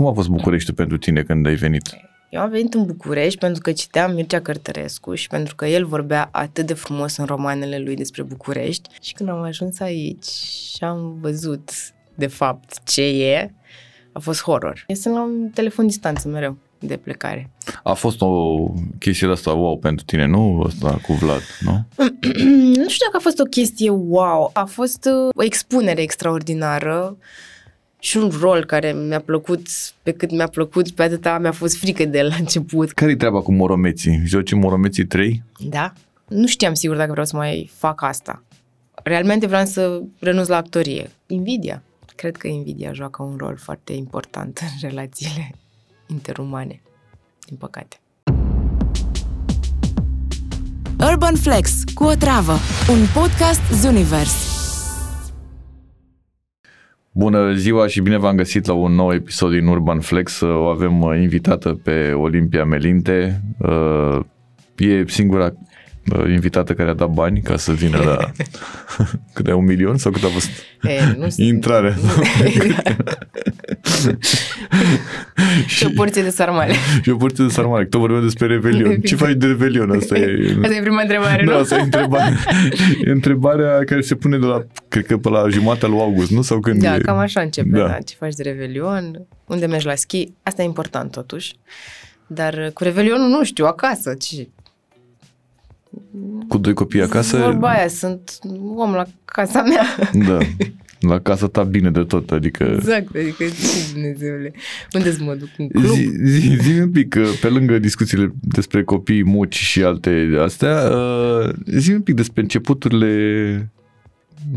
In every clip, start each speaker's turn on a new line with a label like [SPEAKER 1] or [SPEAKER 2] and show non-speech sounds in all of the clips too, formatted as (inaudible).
[SPEAKER 1] Cum a fost Bucureștiul pentru tine când ai venit?
[SPEAKER 2] Eu am venit în București pentru că citeam Mircea Cărtărescu și pentru că el vorbea atât de frumos în romanele lui despre București. Și când am ajuns aici și am văzut, de fapt, ce e, a fost horror. Eu sunt la un telefon distanță mereu de plecare.
[SPEAKER 1] A fost o chestie de asta wow pentru tine, nu? Asta cu Vlad, nu? (clears throat)
[SPEAKER 2] nu știu dacă a fost o chestie wow. A fost uh, o expunere extraordinară și un rol care mi-a plăcut, pe cât mi-a plăcut, pe atâta mi-a fost frică de el la început.
[SPEAKER 1] Care-i treaba cu Moromeții? Joci Moromeții 3?
[SPEAKER 2] Da. Nu știam sigur dacă vreau să mai fac asta. Realmente vreau să renunț la actorie. Invidia. Cred că invidia joacă un rol foarte important în relațiile interumane, din păcate.
[SPEAKER 3] Urban Flex cu o travă, un podcast Zunivers.
[SPEAKER 1] Bună ziua și bine v-am găsit la un nou episod din Urban Flex. O avem uh, invitată pe Olimpia Melinte. Uh, e singura uh, invitată care a dat bani ca să vină la (laughs) (laughs) cât e un milion sau cât a fost
[SPEAKER 2] e, nu (laughs)
[SPEAKER 1] intrarea.
[SPEAKER 2] și o porție de sarmale.
[SPEAKER 1] și o porție de sarmale. Tot vorbim despre Revelion. Ce faci de Revelion? Asta e...
[SPEAKER 2] Asta e prima întrebare,
[SPEAKER 1] da,
[SPEAKER 2] nu?
[SPEAKER 1] asta e întrebarea. e întrebarea care se pune de la, cred că pe la jumătatea lui august, nu? Sau când
[SPEAKER 2] Da,
[SPEAKER 1] e...
[SPEAKER 2] cam așa începe,
[SPEAKER 1] Da.
[SPEAKER 2] da. Ce faci de Revelion? Unde mergi la schi? Asta e important totuși. Dar cu Revelionul nu știu, acasă. Ce?
[SPEAKER 1] Cu doi copii acasă?
[SPEAKER 2] Vorba aia, sunt om la casa mea.
[SPEAKER 1] Da. La casa ta bine de tot, adică...
[SPEAKER 2] Exact, adică ce Dumnezeule. Unde să mă duc? În club?
[SPEAKER 1] Zi, zi, zi un pic, că pe lângă discuțiile despre copii, muci și alte de astea, uh, zi un pic despre începuturile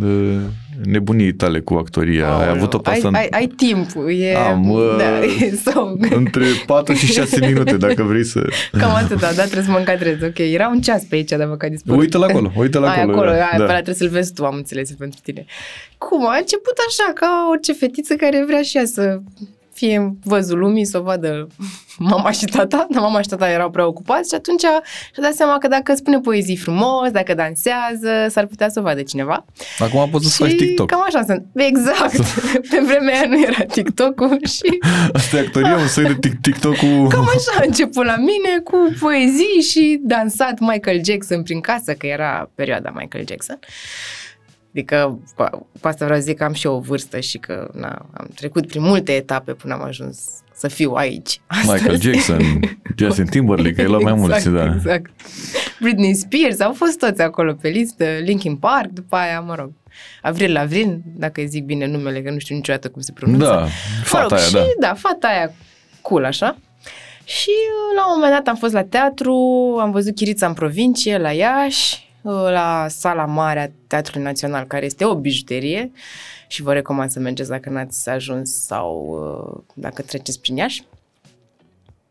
[SPEAKER 1] uh, nebunii tale cu actoria. ai
[SPEAKER 2] Aoleu,
[SPEAKER 1] avut o pasă
[SPEAKER 2] ai, ai, ai timp. E,
[SPEAKER 1] Am, uh,
[SPEAKER 2] da, e, sau, (laughs)
[SPEAKER 1] între 4 și 6 minute, dacă vrei să...
[SPEAKER 2] cam atâta, da, trebuie să mă încadrez. Ok, era un ceas pe aici, dar vă ca dispărut.
[SPEAKER 1] Uită-l acolo, uită-l (laughs)
[SPEAKER 2] Ai,
[SPEAKER 1] acolo.
[SPEAKER 2] acolo,
[SPEAKER 1] da,
[SPEAKER 2] aia,
[SPEAKER 1] da.
[SPEAKER 2] pe ăla trebuie să-l vezi tu, am înțeles e pentru tine. Cum? A început așa, ca orice fetiță care vrea și ea să fie în văzul lumii, să o vadă (laughs) mama și tata, dar mama și tata erau preocupați și atunci și-a dat seama că dacă spune poezii frumos, dacă dansează, s-ar putea să o vadă cineva.
[SPEAKER 1] Acum poți să faci
[SPEAKER 2] și
[SPEAKER 1] TikTok.
[SPEAKER 2] cam așa sunt. Exact. (laughs) Pe vremea aia nu era TikTok-ul și (laughs)
[SPEAKER 1] Asta e actoria, un soi de tic- TikTok-ul...
[SPEAKER 2] Cam așa a început la mine cu poezii și dansat Michael Jackson prin casă, că era perioada Michael Jackson. Adică, cu cu asta vreau să zic că am și eu o vârstă și că na, am trecut prin multe etape până am ajuns să fiu aici. Astăzi.
[SPEAKER 1] Michael Jackson, Justin Timberlake, e la mai mulți,
[SPEAKER 2] exact,
[SPEAKER 1] da.
[SPEAKER 2] Exact. Britney Spears, au fost toți acolo pe listă, Linkin Park, după aia, mă rog, Avril Lavigne, dacă îi zic bine numele, că nu știu niciodată cum se pronunță.
[SPEAKER 1] Da,
[SPEAKER 2] Mă
[SPEAKER 1] fata
[SPEAKER 2] rog,
[SPEAKER 1] aia,
[SPEAKER 2] și,
[SPEAKER 1] da.
[SPEAKER 2] da, fata aia cool, așa. Și uh, la un moment dat am fost la teatru, am văzut Chirița în provincie, la Iași, uh, la sala mare a Teatrului Național, care este o bijuterie și vă recomand să mergeți dacă n-ați ajuns sau uh, dacă treceți prin Iași.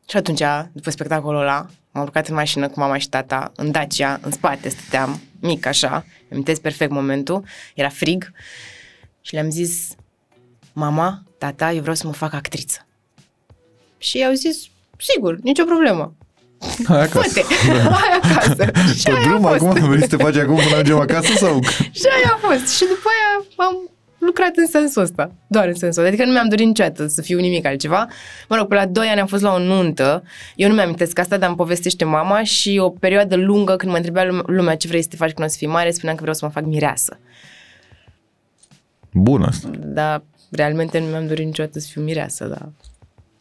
[SPEAKER 2] Și atunci, după spectacolul ăla, m-am urcat în mașină cu mama și tata, în Dacia, în spate stăteam, mic așa, îmi amintesc perfect momentul, era frig și le-am zis, mama, tata, eu vreau să mă fac actriță. Și ei au zis, sigur, nicio problemă.
[SPEAKER 1] Hai acasă.
[SPEAKER 2] Fă-te, hai acasă. (laughs) Și
[SPEAKER 1] Pe
[SPEAKER 2] aia
[SPEAKER 1] drum
[SPEAKER 2] a fost.
[SPEAKER 1] acum, vrei să te faci acum până ajungem acasă sau? (laughs)
[SPEAKER 2] Și aia a fost. Și după aia am lucrat în sensul ăsta. Doar în sensul ăsta. Adică nu mi-am dorit niciodată să fiu nimic altceva. Mă rog, pe la 2 ani am fost la o nuntă. Eu nu mi-am amintesc asta, dar îmi povestește mama și o perioadă lungă când mă întrebea lume- lumea ce vrei să te faci când o să fii mare, spuneam că vreau să mă fac mireasă.
[SPEAKER 1] Bun asta.
[SPEAKER 2] Dar realmente nu mi-am dorit niciodată să fiu mireasă, dar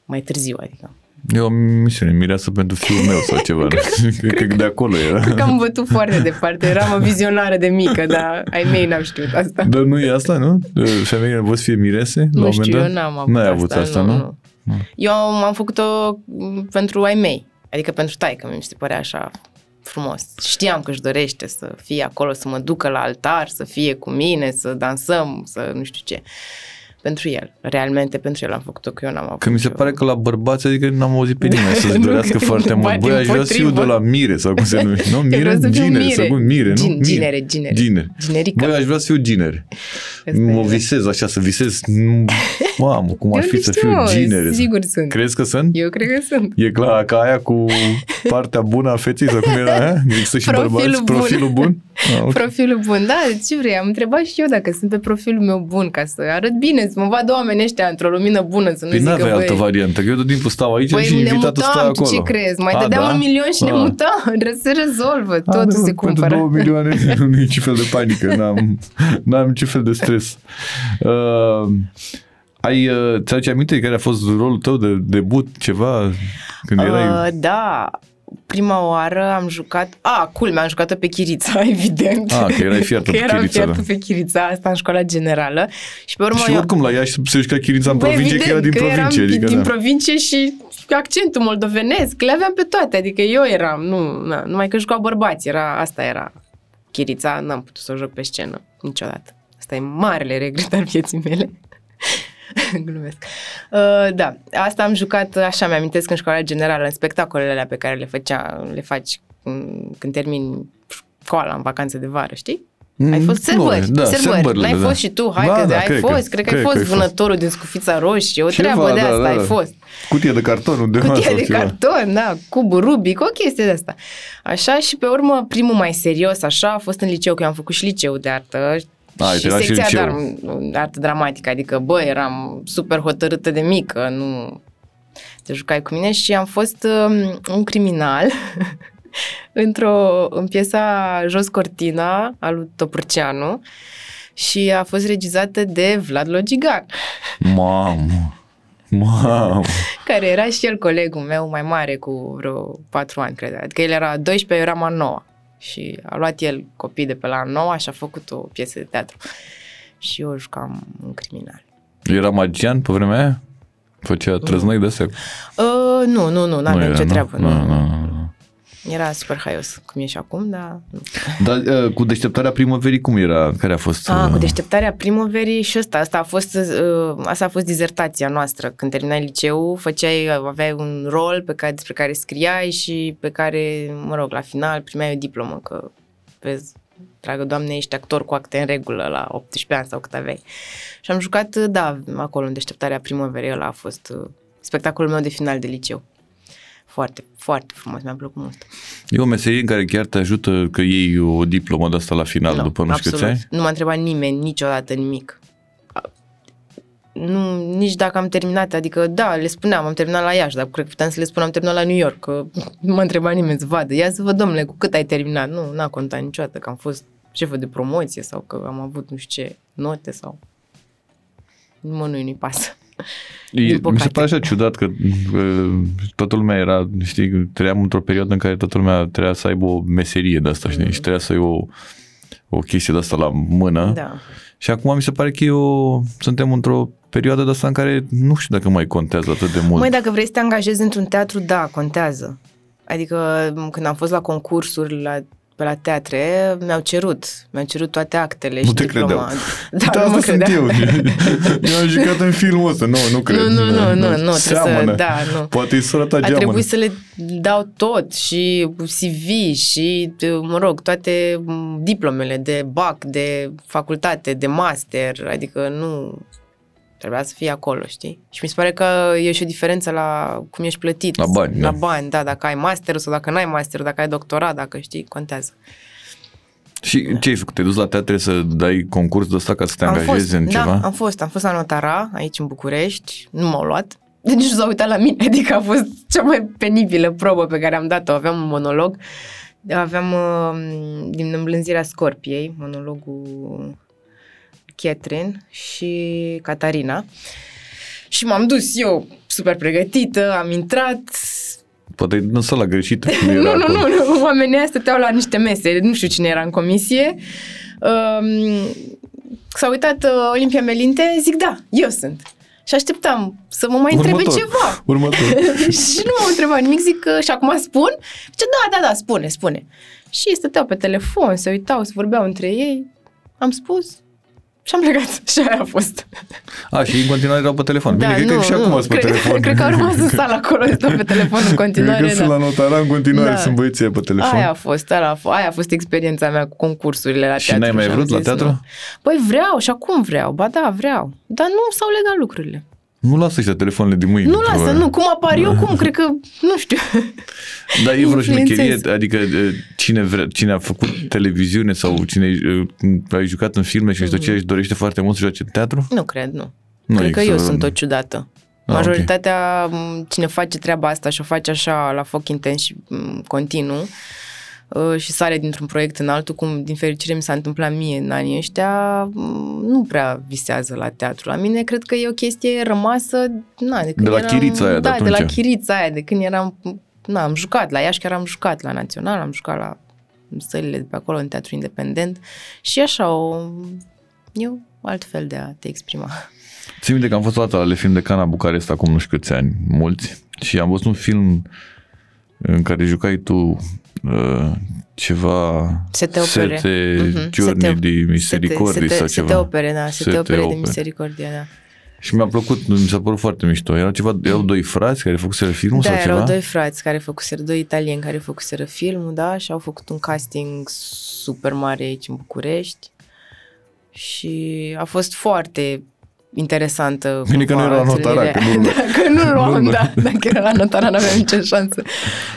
[SPEAKER 2] mai târziu, adică.
[SPEAKER 1] E o misiune, mireasă pentru fiul meu sau ceva. (laughs) Cred că de acolo era.
[SPEAKER 2] Cred că am bătut foarte departe. Eram o vizionară de mică, dar ai mei n-am știut asta.
[SPEAKER 1] Dar nu e asta, nu? Femeile vor să fie mirese? la un
[SPEAKER 2] Nu
[SPEAKER 1] moment
[SPEAKER 2] știu,
[SPEAKER 1] dat?
[SPEAKER 2] eu n-am avut
[SPEAKER 1] N-ai
[SPEAKER 2] asta.
[SPEAKER 1] avut asta, nu?
[SPEAKER 2] nu? Eu am am făcut-o m, pentru ai mei, adică pentru taică, mi se părea așa frumos. Știam că își dorește să fie acolo, să mă ducă la altar, să fie cu mine, să dansăm, să nu știu ce. Pentru el, realmente pentru el am făcut-o, că eu n-am avut.
[SPEAKER 1] Că mi se
[SPEAKER 2] nicio-
[SPEAKER 1] pare că la bărbați, adică n-am auzit pe nimeni să-ți (laughs)
[SPEAKER 2] Nu,
[SPEAKER 1] dorească
[SPEAKER 2] că-
[SPEAKER 1] foarte mult.
[SPEAKER 2] ba,
[SPEAKER 1] Băi, aș vrea să fiu de
[SPEAKER 2] dimpotrivă.
[SPEAKER 1] la mire sau cum se (laughs) numește. Nu,
[SPEAKER 2] Eu
[SPEAKER 1] mire?
[SPEAKER 2] vreau să fiu
[SPEAKER 1] Ginere.
[SPEAKER 2] mire.
[SPEAKER 1] Sau cum? Mire, nu?
[SPEAKER 2] Gin-
[SPEAKER 1] Mire.
[SPEAKER 2] ginere, ginere.
[SPEAKER 1] Ginere.
[SPEAKER 2] Ginerică.
[SPEAKER 1] Băi, aș vrea să fiu ginere.
[SPEAKER 2] Asta
[SPEAKER 1] Mă
[SPEAKER 2] e.
[SPEAKER 1] visez așa, să visez. Mamă, cum
[SPEAKER 2] De
[SPEAKER 1] ar fi
[SPEAKER 2] unde
[SPEAKER 1] să
[SPEAKER 2] știu,
[SPEAKER 1] fiu
[SPEAKER 2] mă?
[SPEAKER 1] ginere.
[SPEAKER 2] Sigur sunt.
[SPEAKER 1] Crezi că sunt?
[SPEAKER 2] Eu cred că sunt.
[SPEAKER 1] E clar ca aia cu partea bună a feței sau cum era aia? Există și
[SPEAKER 2] Profilul
[SPEAKER 1] bărbați,
[SPEAKER 2] bun.
[SPEAKER 1] profilul bun? Ah, ok.
[SPEAKER 2] Profilul bun, da, ce vrei? Am întrebat și eu dacă sunt pe profilul meu bun, ca să arăt bine, să mă vadă oamenii ăștia într-o lumină bună, să nu
[SPEAKER 1] Păi
[SPEAKER 2] zică,
[SPEAKER 1] n-aveai
[SPEAKER 2] băi,
[SPEAKER 1] altă variantă, că eu tot timpul stau aici
[SPEAKER 2] Păi
[SPEAKER 1] și
[SPEAKER 2] ne
[SPEAKER 1] invitatul stă
[SPEAKER 2] mutam, tu
[SPEAKER 1] acolo.
[SPEAKER 2] ce crezi? Mai
[SPEAKER 1] A,
[SPEAKER 2] dădeam
[SPEAKER 1] da?
[SPEAKER 2] un milion și ne
[SPEAKER 1] A.
[SPEAKER 2] mutam, (laughs) se rezolvă,
[SPEAKER 1] A,
[SPEAKER 2] totul
[SPEAKER 1] nu,
[SPEAKER 2] se
[SPEAKER 1] Pentru
[SPEAKER 2] cumpără.
[SPEAKER 1] 2 milioane (laughs) nu e niciun fel de panică, n-am, n-am niciun fel de stres. Uh, ai, uh, ți-aduce aminte care a fost rolul tău de debut, ceva, când erai...
[SPEAKER 2] Uh, da, prima oară am jucat, a, culmea, am jucat-o pe Chirița, (laughs) evident.
[SPEAKER 1] Ah, că erai fiartă
[SPEAKER 2] că (laughs)
[SPEAKER 1] pe
[SPEAKER 2] eram
[SPEAKER 1] Chirița,
[SPEAKER 2] fiartă
[SPEAKER 1] da.
[SPEAKER 2] pe Chirița, asta în școala generală. Și pe urmă
[SPEAKER 1] și
[SPEAKER 2] eu-
[SPEAKER 1] oricum la Iași se juca Chirița în
[SPEAKER 2] Bă,
[SPEAKER 1] provincie, că era din
[SPEAKER 2] evident,
[SPEAKER 1] provincie.
[SPEAKER 2] eram
[SPEAKER 1] adică,
[SPEAKER 2] din
[SPEAKER 1] da.
[SPEAKER 2] provincie și accentul moldovenesc, le aveam pe toate, adică eu eram, nu, na, numai că jucau bărbați, era, asta era Chirița, n-am putut să o joc pe scenă niciodată. Asta e marele regret al vieții mele. (laughs) Glumesc. Uh, da, asta am jucat, așa mi-amintesc în școala generală, în spectacolele alea pe care le făcea, le faci mm, când termini școala în vacanțe de vară, știi? Ai
[SPEAKER 1] Mm,
[SPEAKER 2] fost
[SPEAKER 1] nu,
[SPEAKER 2] sărbări,
[SPEAKER 1] da,
[SPEAKER 2] sărbări.
[SPEAKER 1] sărbările,
[SPEAKER 2] N-ai
[SPEAKER 1] da.
[SPEAKER 2] fost și tu, hai
[SPEAKER 1] Da,
[SPEAKER 2] că
[SPEAKER 1] da,
[SPEAKER 2] ai
[SPEAKER 1] cred că-
[SPEAKER 2] fost, cred că ai
[SPEAKER 1] cred că
[SPEAKER 2] fost
[SPEAKER 1] ai fost.
[SPEAKER 2] vânătorul din Scufița Roșie, o
[SPEAKER 1] Ceva,
[SPEAKER 2] treabă de
[SPEAKER 1] da,
[SPEAKER 2] asta
[SPEAKER 1] da,
[SPEAKER 2] ai
[SPEAKER 1] da.
[SPEAKER 2] fost.
[SPEAKER 1] Cutie de carton undeva
[SPEAKER 2] Cutie
[SPEAKER 1] sau
[SPEAKER 2] de
[SPEAKER 1] ceva.
[SPEAKER 2] carton, da, cubul Rubic, o chestie de asta. Așa și pe urmă, primul mai serios, așa, a fost în liceu, că eu am făcut și liceu de artă.
[SPEAKER 1] A,
[SPEAKER 2] și
[SPEAKER 1] era și
[SPEAKER 2] secția de
[SPEAKER 1] liceu.
[SPEAKER 2] ar- de artă dramatică, adică, bă, eram super hotărâtă de mică, nu te jucai cu mine și am fost um, un criminal (laughs) într-o, în piesa Jos Cortina al lui Topârceanu și a fost regizată de Vlad Logigan.
[SPEAKER 1] Mamă, (laughs) mamă.
[SPEAKER 2] care era și el colegul meu mai mare cu vreo patru ani, cred. Adică el era 12, eu eram a 9 și a luat el copii de pe la a 9 și a făcut o piesă de teatru. Și eu jucam un criminal.
[SPEAKER 1] Era magian pe vremea aia? Făcea trăznăi de astea?
[SPEAKER 2] Uh, nu, nu, nu, n-avea
[SPEAKER 1] Nu
[SPEAKER 2] nicio
[SPEAKER 1] era,
[SPEAKER 2] treabă.
[SPEAKER 1] Nu,
[SPEAKER 2] Nu,
[SPEAKER 1] nu, nu, nu.
[SPEAKER 2] Era super haios, cum e și acum, dar... nu.
[SPEAKER 1] Dar uh, cu deșteptarea primăverii cum era? Care a fost?
[SPEAKER 2] Ah,
[SPEAKER 1] uh,
[SPEAKER 2] cu deșteptarea primăverii și ăsta, asta a fost, uh, asta a fost dizertația noastră. Când terminai liceu, făceai, aveai un rol pe care, despre care scriai și pe care, mă rog, la final primeai o diplomă, că vezi, dragă doamne, ești actor cu acte în regulă la 18 ani sau cât aveai. Și am jucat, uh, da, acolo în deșteptarea primăverii, ăla a fost uh, spectacolul meu de final de liceu. Foarte, foarte frumos, mi-a plăcut mult.
[SPEAKER 1] E o meserie în care chiar te ajută că iei o diplomă de asta la final
[SPEAKER 2] Nu,
[SPEAKER 1] după nu știu câți ani?
[SPEAKER 2] Nu m-a întrebat nimeni niciodată nimic. A- Nu, nici dacă am terminat, adică da, le spuneam, am terminat la Iași, dar cred că puteam să le spun am terminat la New York, că nu m-a întrebat nimeni să vadă. Ia să văd, domnule, cu cât ai terminat? Nu, n-a contat niciodată că am fost șefă de promoție sau că am avut nu știu ce note sau... Nimănui nu-i pasă.
[SPEAKER 1] E,
[SPEAKER 2] Din
[SPEAKER 1] mi se
[SPEAKER 2] păcate.
[SPEAKER 1] pare așa ciudat că uh, toată lumea era, știi, trăiam într-o perioadă în care toată lumea trebuia să aibă o meserie de asta, știi, și trebuia să ai o, o chestie de asta la mână.
[SPEAKER 2] Mm. Da.
[SPEAKER 1] Și acum mi se pare că e o, suntem într-o perioadă de asta în care nu știu dacă mai contează atât de mult.
[SPEAKER 2] Măi, dacă vrei să te angajezi într-un teatru, da, contează. Adică m, când am fost la concursuri la, pe la teatre, mi-au cerut, mi-au cerut toate actele
[SPEAKER 1] Nu
[SPEAKER 2] și
[SPEAKER 1] te
[SPEAKER 2] diploma.
[SPEAKER 1] credeau. (laughs)
[SPEAKER 2] Da,
[SPEAKER 1] Uite,
[SPEAKER 2] nu mă
[SPEAKER 1] asta sunt
[SPEAKER 2] credeau.
[SPEAKER 1] eu. (laughs) Eu am jucat în filmul ăsta. Nu, nu cred.
[SPEAKER 2] Nu, nu, nu, nu, nu, trebuie
[SPEAKER 1] Seamănă.
[SPEAKER 2] să, da, nu.
[SPEAKER 1] Poate e sora ta
[SPEAKER 2] A
[SPEAKER 1] geamănă.
[SPEAKER 2] trebuit să le dau tot și CV și, mă rog, toate m, diplomele de BAC, de facultate, de master, adică nu trebuia să fie acolo, știi? Și mi se pare că e și o diferență la cum ești plătit.
[SPEAKER 1] La bani,
[SPEAKER 2] La
[SPEAKER 1] da.
[SPEAKER 2] bani, da, dacă ai master sau dacă n-ai master, dacă ai doctorat, dacă știi, contează.
[SPEAKER 1] Și ce ai făcut? Te-ai dus la teatre să dai concurs de ăsta ca să te
[SPEAKER 2] am
[SPEAKER 1] angajezi
[SPEAKER 2] fost,
[SPEAKER 1] în
[SPEAKER 2] da,
[SPEAKER 1] ceva?
[SPEAKER 2] am fost, am fost la Notara, aici în București, nu m-au luat. Deci nici nu s-au uitat la mine, (laughs) adică a fost cea mai penibilă probă pe care am dat-o. Aveam un monolog, aveam uh, din îmblânzirea Scorpiei, monologul Catherine și Catarina. Și m-am dus eu super pregătită, am intrat,
[SPEAKER 1] Poate ai dansat la greșit. (laughs)
[SPEAKER 2] nu,
[SPEAKER 1] era
[SPEAKER 2] nu,
[SPEAKER 1] acolo.
[SPEAKER 2] nu, nu, oamenii ăia stăteau la niște mese, nu știu cine era în comisie. Um, s-a uitat uh, Olimpia Melinte, zic da, eu sunt. Și așteptam să mă mai întrebe
[SPEAKER 1] Următor.
[SPEAKER 2] ceva.
[SPEAKER 1] Următor. (laughs)
[SPEAKER 2] și nu m-a întrebat nimic, zic că și acum spun? Zice, da, da, da, spune, spune. Și stăteau pe telefon, se uitau, se vorbeau între ei. Am spus și am plecat. (laughs) Și aia a fost.
[SPEAKER 1] A, și în continuare erau pe telefon. Bine, cred că și acum sunt pe
[SPEAKER 2] cred,
[SPEAKER 1] telefon.
[SPEAKER 2] Cred că au rămas în (laughs) sală acolo, stau pe telefon în continuare.
[SPEAKER 1] Cred că
[SPEAKER 2] da.
[SPEAKER 1] sunt la notara în continuare,
[SPEAKER 2] Da.
[SPEAKER 1] sunt băieții pe telefon.
[SPEAKER 2] Aia a fost, aia a fost, aia a fost experiența mea cu concursurile la
[SPEAKER 1] Și
[SPEAKER 2] teatru.
[SPEAKER 1] n-ai mai
[SPEAKER 2] am
[SPEAKER 1] vrut la
[SPEAKER 2] zis,
[SPEAKER 1] teatru?
[SPEAKER 2] Nu. Păi vreau și acum vreau, ba da, vreau. Dar nu s-au legat lucrurile.
[SPEAKER 1] Nu lasă ăștia telefoanele de mâine.
[SPEAKER 2] Nu lasă, nu, cum apar eu, cum, cred că, nu știu. (laughs)
[SPEAKER 1] Dar e vreo șmecherie,
[SPEAKER 2] Influențez.
[SPEAKER 1] adică e, cine, vrea, cine a făcut televiziune sau cine e, ai jucat în filme și după aceea își dorește foarte mult să joace în teatru?
[SPEAKER 2] Nu cred, nu.
[SPEAKER 1] Nu
[SPEAKER 2] Cred că
[SPEAKER 1] există
[SPEAKER 2] eu
[SPEAKER 1] vreun-
[SPEAKER 2] sunt o ciudată.
[SPEAKER 1] Ah,
[SPEAKER 2] Majoritatea, m, cine face treaba asta și o face așa la foc intens și m, continuu uh, și sare dintr-un proiect în altul, cum din fericire mi s-a întâmplat mie în anii ăștia, m, nu prea visează la teatru. La mine cred că e o chestie rămasă na, de, când
[SPEAKER 1] De la
[SPEAKER 2] eram,
[SPEAKER 1] chirița aia de
[SPEAKER 2] Da, de la
[SPEAKER 1] atunci.
[SPEAKER 2] chirița aia, de când eram, na, am jucat la Iași, chiar am jucat la Național, am jucat la sălile de pe acolo, în teatru independent și așa o, eu altfel de a te exprima.
[SPEAKER 1] Țin minte că am fost o dată la film de Cana Bucarest acum nu știu câți ani, mulți, și am văzut un film în care jucai tu uh, ceva
[SPEAKER 2] Sete opere.
[SPEAKER 1] Sete
[SPEAKER 2] Mhm.
[SPEAKER 1] Journey
[SPEAKER 2] Sete-
[SPEAKER 1] di Misericordi
[SPEAKER 2] sete,
[SPEAKER 1] sau
[SPEAKER 2] sete
[SPEAKER 1] ceva.
[SPEAKER 2] opere, da, sete,
[SPEAKER 1] Sete
[SPEAKER 2] opere de
[SPEAKER 1] opere.
[SPEAKER 2] misericordia, da.
[SPEAKER 1] Și mi-a plăcut, mi s-a părut foarte mișto. Erau ceva, erau doi frați care făcuseră filmul
[SPEAKER 2] Da,
[SPEAKER 1] sau
[SPEAKER 2] erau
[SPEAKER 1] ceva?
[SPEAKER 2] doi frați care făcuseră, doi italieni care făcuseră filmul, da, și au făcut un casting super mare aici în București și a fost foarte interesantă.
[SPEAKER 1] Bine că nu
[SPEAKER 2] cumva
[SPEAKER 1] era la notara,
[SPEAKER 2] întâlnirea.
[SPEAKER 1] că nu- (laughs)
[SPEAKER 2] Dacă nu
[SPEAKER 1] nu-
[SPEAKER 2] luam,
[SPEAKER 1] nu-
[SPEAKER 2] da, dacă era la notara n-aveam nicio șansă.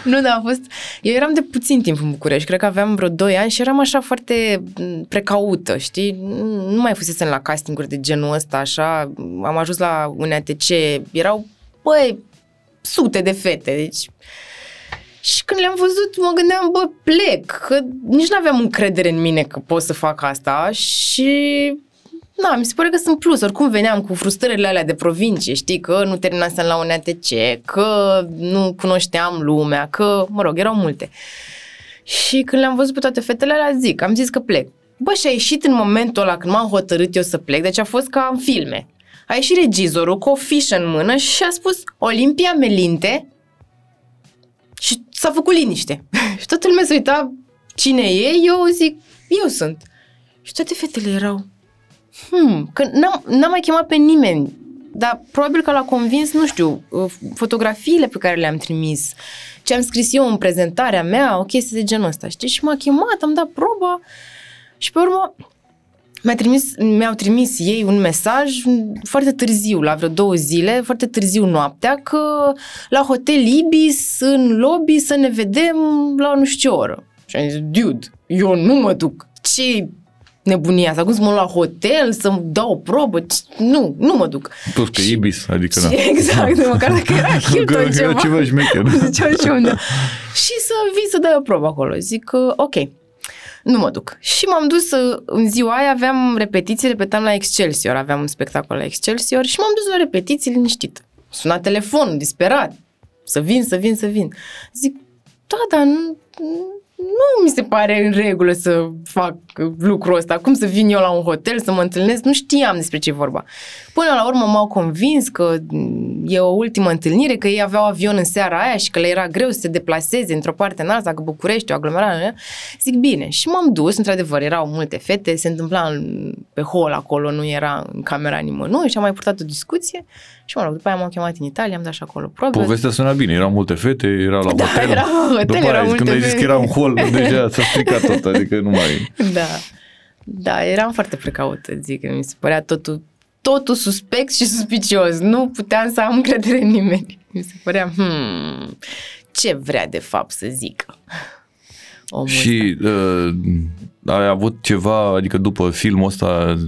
[SPEAKER 2] Nu, da, a fost... Eu eram de puțin timp în București, cred că aveam vreo 2 ani și eram așa foarte m, precaută, știi? Nu mai fusesem la castinguri de genul ăsta, așa. Am ajuns la un ATC, erau, băi, sute de fete, deci... Și când le-am văzut, mă gândeam, bă, plec, că nici nu aveam încredere în mine că pot să fac asta și Da, mi se pare că sunt plus. Oricum veneam cu frustrările alea de provincie, știi, că nu terminasem la un ATC, că nu cunoșteam lumea, că, mă rog, erau multe. Și când le-am văzut pe toate fetele alea, zic, am zis că plec. Bă, și a ieșit în momentul ăla când m-am hotărât eu să plec, deci a fost ca în filme. A ieșit regizorul cu o fișă în mână și a spus Olimpia Melinte și s-a făcut liniște. (laughs) și toată lumea se uita cine e, eu zic, eu sunt. Și toate fetele erau, hmm, că n-am, n-am mai chemat pe nimeni, dar probabil că l-a convins, nu știu, uh, fotografiile pe care le-am trimis, ce am scris eu în prezentarea mea, o chestie de genul ăsta, știi? Și m-a chemat, am dat proba și pe urmă mi-a trimis, mi-au trimis ei un mesaj foarte târziu, la vreo două zile, foarte târziu noaptea, că la Hotel Ibis, în lobby, să ne vedem la nu știu ce oră. Și am zis, dude, eu nu mă duc. Ce nebunia asta? Cum să mă duc la hotel, să-mi dau o probă? Ce- Nu, nu mă duc.
[SPEAKER 1] Plus că Ibis, adică
[SPEAKER 2] Și
[SPEAKER 1] da.
[SPEAKER 2] exact, măcar dacă era (laughs) Hilton
[SPEAKER 1] Era
[SPEAKER 2] ceva.
[SPEAKER 1] ceva șmecher. (laughs)
[SPEAKER 2] Ziceau și unde. și să vii să dai o probă acolo. Zic că, ok, nu mă duc. Și m-am dus, uh, în ziua aia aveam repetiții, repetam la Excelsior, aveam un spectacol la Excelsior și m-am dus la repetiții liniștit. Suna telefonul, disperat, să vin, să vin, să vin. Zic, da, dar nu, nu mi se pare în regulă să fac lucrul ăsta. Cum să vin eu la un hotel, să mă întâlnesc? Nu știam despre ce e vorba. Până la urmă m-au convins că mm, e o ultimă întâlnire, că ei aveau avion în seara aia și că le era greu să se deplaseze într-o parte în alta, că București, o aglomerare. Zic, bine. Și m-am dus, într-adevăr, erau multe fete, se întâmpla în, pe hol acolo, nu era în camera nimănui și am mai purtat o discuție și, mă rog, după aia m-au chemat în Italia, am dat și acolo probe.
[SPEAKER 1] Povestea suna bine, erau multe fete, era la
[SPEAKER 2] Da,
[SPEAKER 1] hotel.
[SPEAKER 2] era la hotel,
[SPEAKER 1] După
[SPEAKER 2] erau
[SPEAKER 1] aia,
[SPEAKER 2] multe
[SPEAKER 1] când ai zis că
[SPEAKER 2] fete.
[SPEAKER 1] era un hol, deja s-a stricat tot, adică nu mai...
[SPEAKER 2] Da. Da, eram foarte precaută, zic, că mi se părea totul, totul suspect și (laughs) suspicios. Nu puteam să am încredere în nimeni. Mi se părea, hmm, ce vrea de fapt să zică omul ăsta.
[SPEAKER 1] Și uh, ai avut ceva, adică după filmul ăsta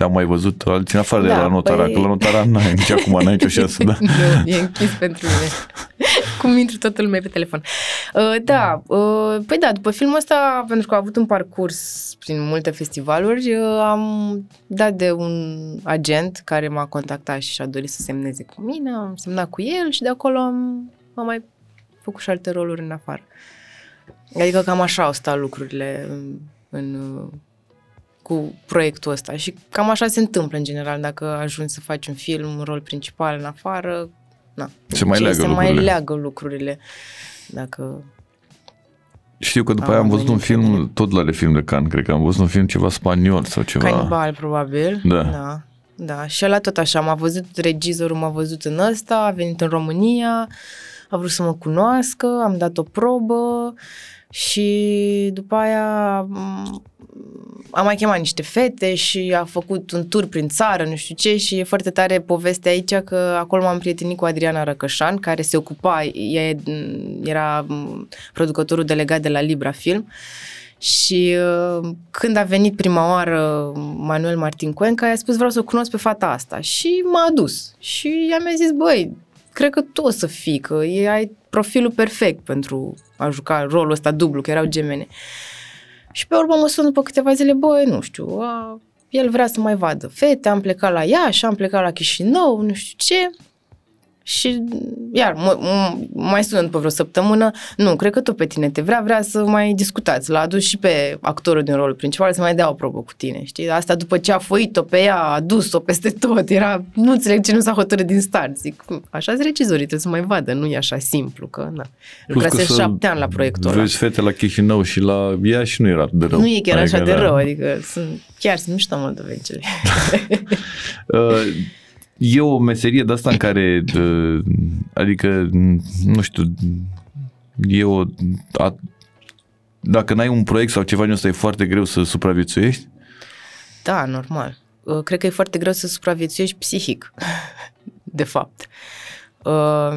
[SPEAKER 1] te-am mai văzut alții în afară de
[SPEAKER 2] Da,
[SPEAKER 1] la notara,
[SPEAKER 2] păi-
[SPEAKER 1] că la notara n-ai nici acum, n-ai nicio șansă, (laughs) da?
[SPEAKER 2] Nu, e închis pentru mine. Cum intru toată lumea pe telefon. Uh, da, uh, păi da, după filmul ăsta, pentru că a avut un parcurs prin multe festivaluri, uh, am dat de un agent care m-a contactat și și-a dorit să semneze cu mine, am semnat cu el și de acolo am, am mai făcut și alte roluri în afară. Adică cam așa au stat lucrurile în, în uh, cu proiectul ăsta și cam așa se întâmplă în general dacă ajungi să faci un film, un rol principal în afară, na.
[SPEAKER 1] Se mai
[SPEAKER 2] ce
[SPEAKER 1] leagă
[SPEAKER 2] se mai
[SPEAKER 1] lucrurile.
[SPEAKER 2] leagă lucrurile. Dacă
[SPEAKER 1] Știu că după
[SPEAKER 2] Am
[SPEAKER 1] aia am văzut un
[SPEAKER 2] venit în
[SPEAKER 1] film, tot la de film de Can, cred că am văzut un film ceva spaniol sau ceva.
[SPEAKER 2] canibal probabil.
[SPEAKER 1] Da.
[SPEAKER 2] da. Da, și ăla tot așa, m-a văzut regizorul, m-a văzut în ăsta, a venit în România, a vrut să mă cunoască, am dat o probă și după aia m, am mai chemat niște fete și a făcut un tur prin țară, nu știu ce, și e foarte tare povestea aici că acolo m-am prietenit cu Adriana Răcășan, care se ocupa, ea e- era m, producătorul delegat de la Libra Film Și uh, când a venit prima oară Manuel Martin Cuenca, i-a spus vreau să o cunosc pe fata asta și m-a adus. Și i-am zis, băi, cred că tu o să fii, că e, ai profilul perfect pentru a juca rolul ăsta dublu, că erau gemene. Și pe urmă mă sun după câteva zile, băi, nu știu, a, el vrea să mai vadă fete, am plecat la Iași, am plecat la Chișinău, nu știu ce. Și iar m- m- mai sună după vreo săptămână, nu, cred că tot pe tine te vrea, vrea să mai discutați. L-a adus și pe actorul din rolul principal să mai dea o probă cu tine, știi? Asta după ce a foit-o pe ea, a dus-o peste tot, era, nu înțeleg ce nu s-a hotărât din start. Zic, așa sunt regizorii, trebuie să mai vadă, nu e așa simplu, că na. Lucrase șapte ani la proiectul ăla.
[SPEAKER 1] Vezi fete la Chișinău și la ea și nu era de rău.
[SPEAKER 2] Nu e chiar
[SPEAKER 1] Adică
[SPEAKER 2] așa de
[SPEAKER 1] era-
[SPEAKER 2] rău, adică sunt, chiar sunt mișto moldovencele. (laughs) (laughs)
[SPEAKER 1] Uh, E o meserie de asta în care, uh, adică, nu știu, e o... A, dacă n-ai un proiect sau ceva din ăsta, e foarte greu să supraviețuiești?
[SPEAKER 2] Da, normal. Uh, Cred că e foarte greu să supraviețuiești psihic, (laughs) de fapt. Uh,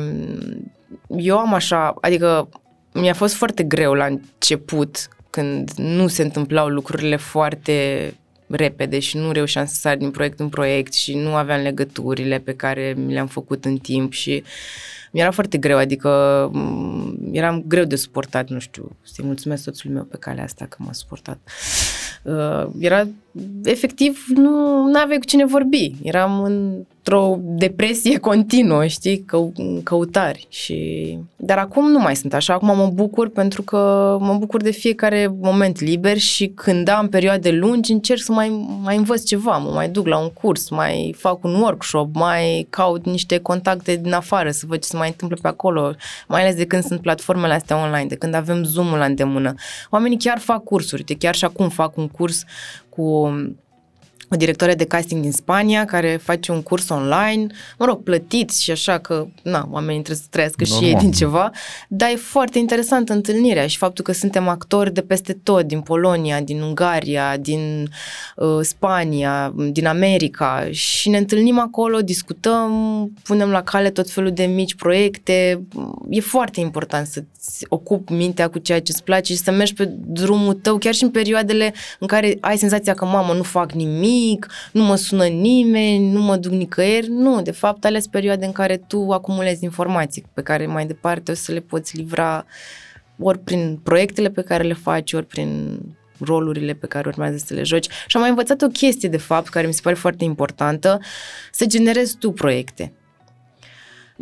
[SPEAKER 2] Eu am așa, adică mi-a fost foarte greu la început când nu se întâmplau lucrurile foarte repede și nu reușeam să sar din proiect în proiect și nu aveam legăturile pe care mi le-am făcut în timp și mi-era foarte greu, adică m, eram greu de suportat, nu știu, să-i mulțumesc soțului meu pe calea asta că m-a suportat. Uh, era, efectiv, nu aveai cu cine vorbi. Eram într-o depresie continuă, știi, că, în căutari. Și... Dar acum nu mai sunt așa, acum mă bucur pentru că mă bucur de fiecare moment liber și când am perioade lungi încerc să mai, mai învăț ceva, mă mai duc la un curs, mai fac un workshop, mai caut niște contacte din afară să văd ce se mai întâmplă pe acolo, mai ales de când sunt platformele astea online, de când avem Zoom-ul la îndemână. Oamenii chiar fac cursuri, de chiar și acum fac un curs cu o directoare de casting din Spania care face un curs online, mă rog, plătit și așa că, na, oamenii trebuie să trăiască și
[SPEAKER 1] Normal.
[SPEAKER 2] ei din ceva, dar e foarte interesant întâlnirea și faptul că suntem actori de peste tot, din Polonia, din Ungaria, din uh, Spania, din America și ne întâlnim acolo, discutăm, punem la cale tot felul de mici proiecte. E foarte important să-ți ocupi mintea cu ceea ce îți place și să mergi pe drumul tău, chiar și în perioadele în care ai senzația că, mamă, nu fac nimic, nu mă sună nimeni, nu mă duc nicăieri. Nu, de fapt, ales perioade în care tu acumulezi informații pe care mai departe o să le poți livra ori prin proiectele pe care le faci, ori prin rolurile pe care urmează să le joci. Și am mai învățat o chestie, de fapt, care mi se pare foarte importantă, să generezi tu proiecte.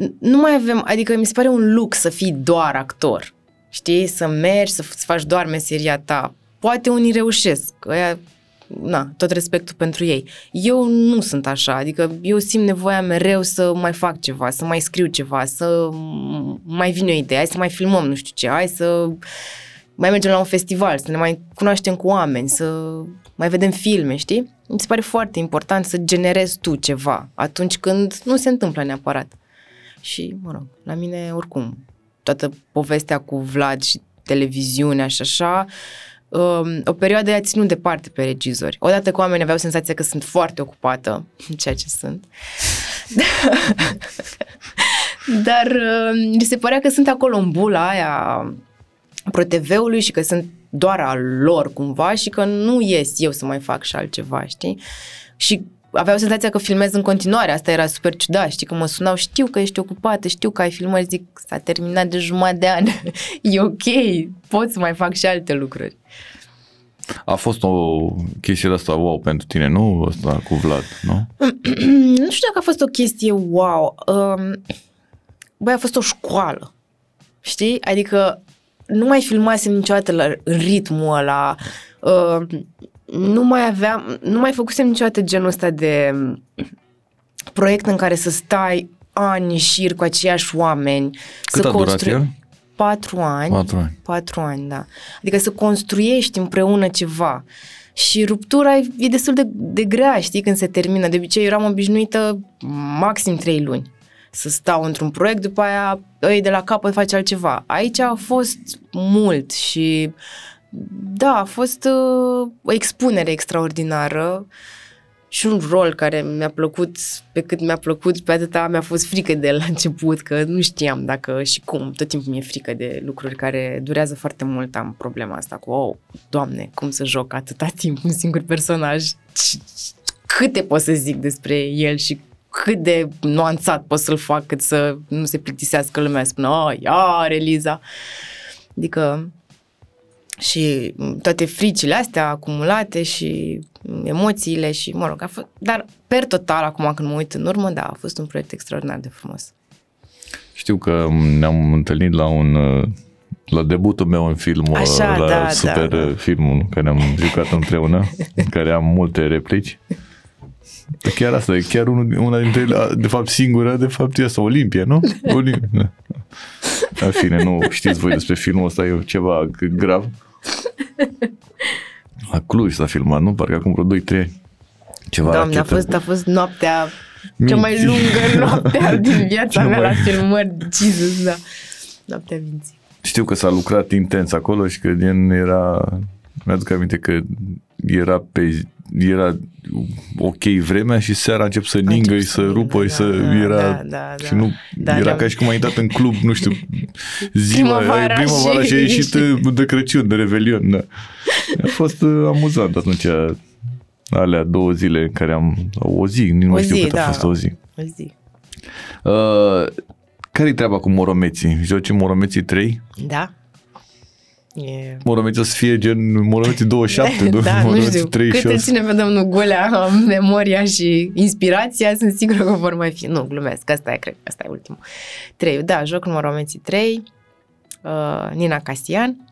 [SPEAKER 2] N- Nu mai avem, adică mi se pare un lux să fii doar actor. Știi? Să mergi, să f- faci doar meseria ta. Poate unii reușesc, că aia, na, tot respectul pentru ei. Eu nu sunt așa, adică eu simt nevoia mereu să mai fac ceva, să mai scriu ceva, să m- mai vine o idee, hai să mai filmăm nu știu ce, hai să mai mergem la un festival, să ne mai cunoaștem cu oameni, să mai vedem filme, știi? Mi se pare foarte important să generezi tu ceva atunci când nu se întâmplă neapărat. Și, mă rog, la mine oricum, toată povestea cu Vlad și televiziunea și așa, um, o perioadă i-a ținut departe pe regizori. Odată cu oamenii aveau senzația că sunt foarte ocupată, ceea ce sunt. (laughs) Dar uh, mi se părea că sunt acolo în bula aia ProTV-ului și că sunt doar al lor cumva și că nu ies eu să mai fac și altceva, știi? Și aveau senzația că filmez în continuare, asta era super ciudat, știi, că mă sunau, știu că ești ocupată, știu că ai filmări, zic, s-a terminat de jumătate de an, (laughs) e ok, pot să mai fac și alte lucruri.
[SPEAKER 1] A fost o chestie de asta wow pentru tine, nu? Asta cu Vlad, nu? (clears throat)
[SPEAKER 2] nu știu dacă a fost o chestie wow, um, băi, a fost o școală, știi? Adică nu mai filmasem niciodată la ritmul ăla, uh, nu mai aveam, nu mai făcusem niciodată genul ăsta de proiect în care să stai ani șir cu aceiași oameni.
[SPEAKER 1] Cât
[SPEAKER 2] să
[SPEAKER 1] a durat
[SPEAKER 2] construi-
[SPEAKER 1] el?
[SPEAKER 2] Patru ani.
[SPEAKER 1] Patru ani.
[SPEAKER 2] Patru ani, da. Adică să construiești împreună ceva. Și ruptura e e destul de, de grea, știi, când se termină. De obicei eram obișnuită maxim trei luni să stau într-un proiect, după aia îi de la capăt face altceva. Aici a fost mult și da, a fost uh, o expunere extraordinară și un rol care mi-a plăcut, pe cât mi-a plăcut, pe atâta mi-a fost frică de el la început, că nu știam dacă și cum, tot timpul mi-e frică de lucruri care durează foarte mult, am problema asta cu, oh, doamne, cum să joc atâta timp un singur personaj, câte pot să zic despre el și cât de nuanțat pot să-l fac cât să nu se plictisească lumea, să spună, oh, iar Eliza. Adică și toate fricile astea acumulate și emoțiile și, mă rog, a fost, dar per total, acum când mă uit în urmă, da, a fost un proiect extraordinar de frumos.
[SPEAKER 1] Știu că ne-am întâlnit la un la debutul meu în film,
[SPEAKER 2] Așa,
[SPEAKER 1] la
[SPEAKER 2] da,
[SPEAKER 1] super
[SPEAKER 2] da, da.
[SPEAKER 1] filmul care am jucat împreună, în care am multe replici. Chiar asta e, chiar unul, una dintre ele, de fapt singura, de fapt e asta, Olimpia, nu? (laughs) Olimpia. Da. În fine, nu știți voi despre filmul ăsta, e ceva grav. La Cluj s-a filmat, nu? Parcă acum vreo 2-3 ani. Ceva
[SPEAKER 2] Doamne, a
[SPEAKER 1] rachetă.
[SPEAKER 2] fost, a fost noaptea
[SPEAKER 1] Minți.
[SPEAKER 2] cea mai lungă noaptea (laughs) din viața
[SPEAKER 1] Cea
[SPEAKER 2] mea
[SPEAKER 1] mai-
[SPEAKER 2] la filmări. Jesus, da. Noaptea vinții.
[SPEAKER 1] Știu că s-a lucrat intens acolo și că din era... Mi-aduc aminte că era pe era ok vremea și seara a început să ningă
[SPEAKER 2] început
[SPEAKER 1] și
[SPEAKER 2] să
[SPEAKER 1] să
[SPEAKER 2] ningă,
[SPEAKER 1] rupă și
[SPEAKER 2] da,
[SPEAKER 1] să
[SPEAKER 2] da,
[SPEAKER 1] era
[SPEAKER 2] da, da,
[SPEAKER 1] și
[SPEAKER 2] da.
[SPEAKER 1] nu
[SPEAKER 2] Da,
[SPEAKER 1] era
[SPEAKER 2] ne-am-
[SPEAKER 1] ca și cum ai intrat în club, nu știu, (laughs) ziua,
[SPEAKER 2] Primăvara
[SPEAKER 1] primăvara
[SPEAKER 2] și-
[SPEAKER 1] și ai ieșit (laughs) de Crăciun, de Revelion, da. A fost uh, amuzant atunci alea două zile în care am o zi, nici nu
[SPEAKER 2] O
[SPEAKER 1] mai știu
[SPEAKER 2] zi,
[SPEAKER 1] cât a
[SPEAKER 2] da.
[SPEAKER 1] fost o zi.
[SPEAKER 2] O zi.
[SPEAKER 1] Uh, care-i treaba cu Moromeții? Joci în Moromeții 3?
[SPEAKER 2] Da? E...
[SPEAKER 1] Moromeții o să fie gen Moromeții 27, (laughs) nu?
[SPEAKER 2] da, nu
[SPEAKER 1] Moromeții
[SPEAKER 2] știu. Cât îl
[SPEAKER 1] 38.
[SPEAKER 2] ține pe domnul Gulea (laughs) memoria și inspirația, sunt sigură că vor mai fi. Nu, glumesc, asta e, cred, asta e ultimul. 3, da, joc în Moromeții 3, uh, Nina Casian,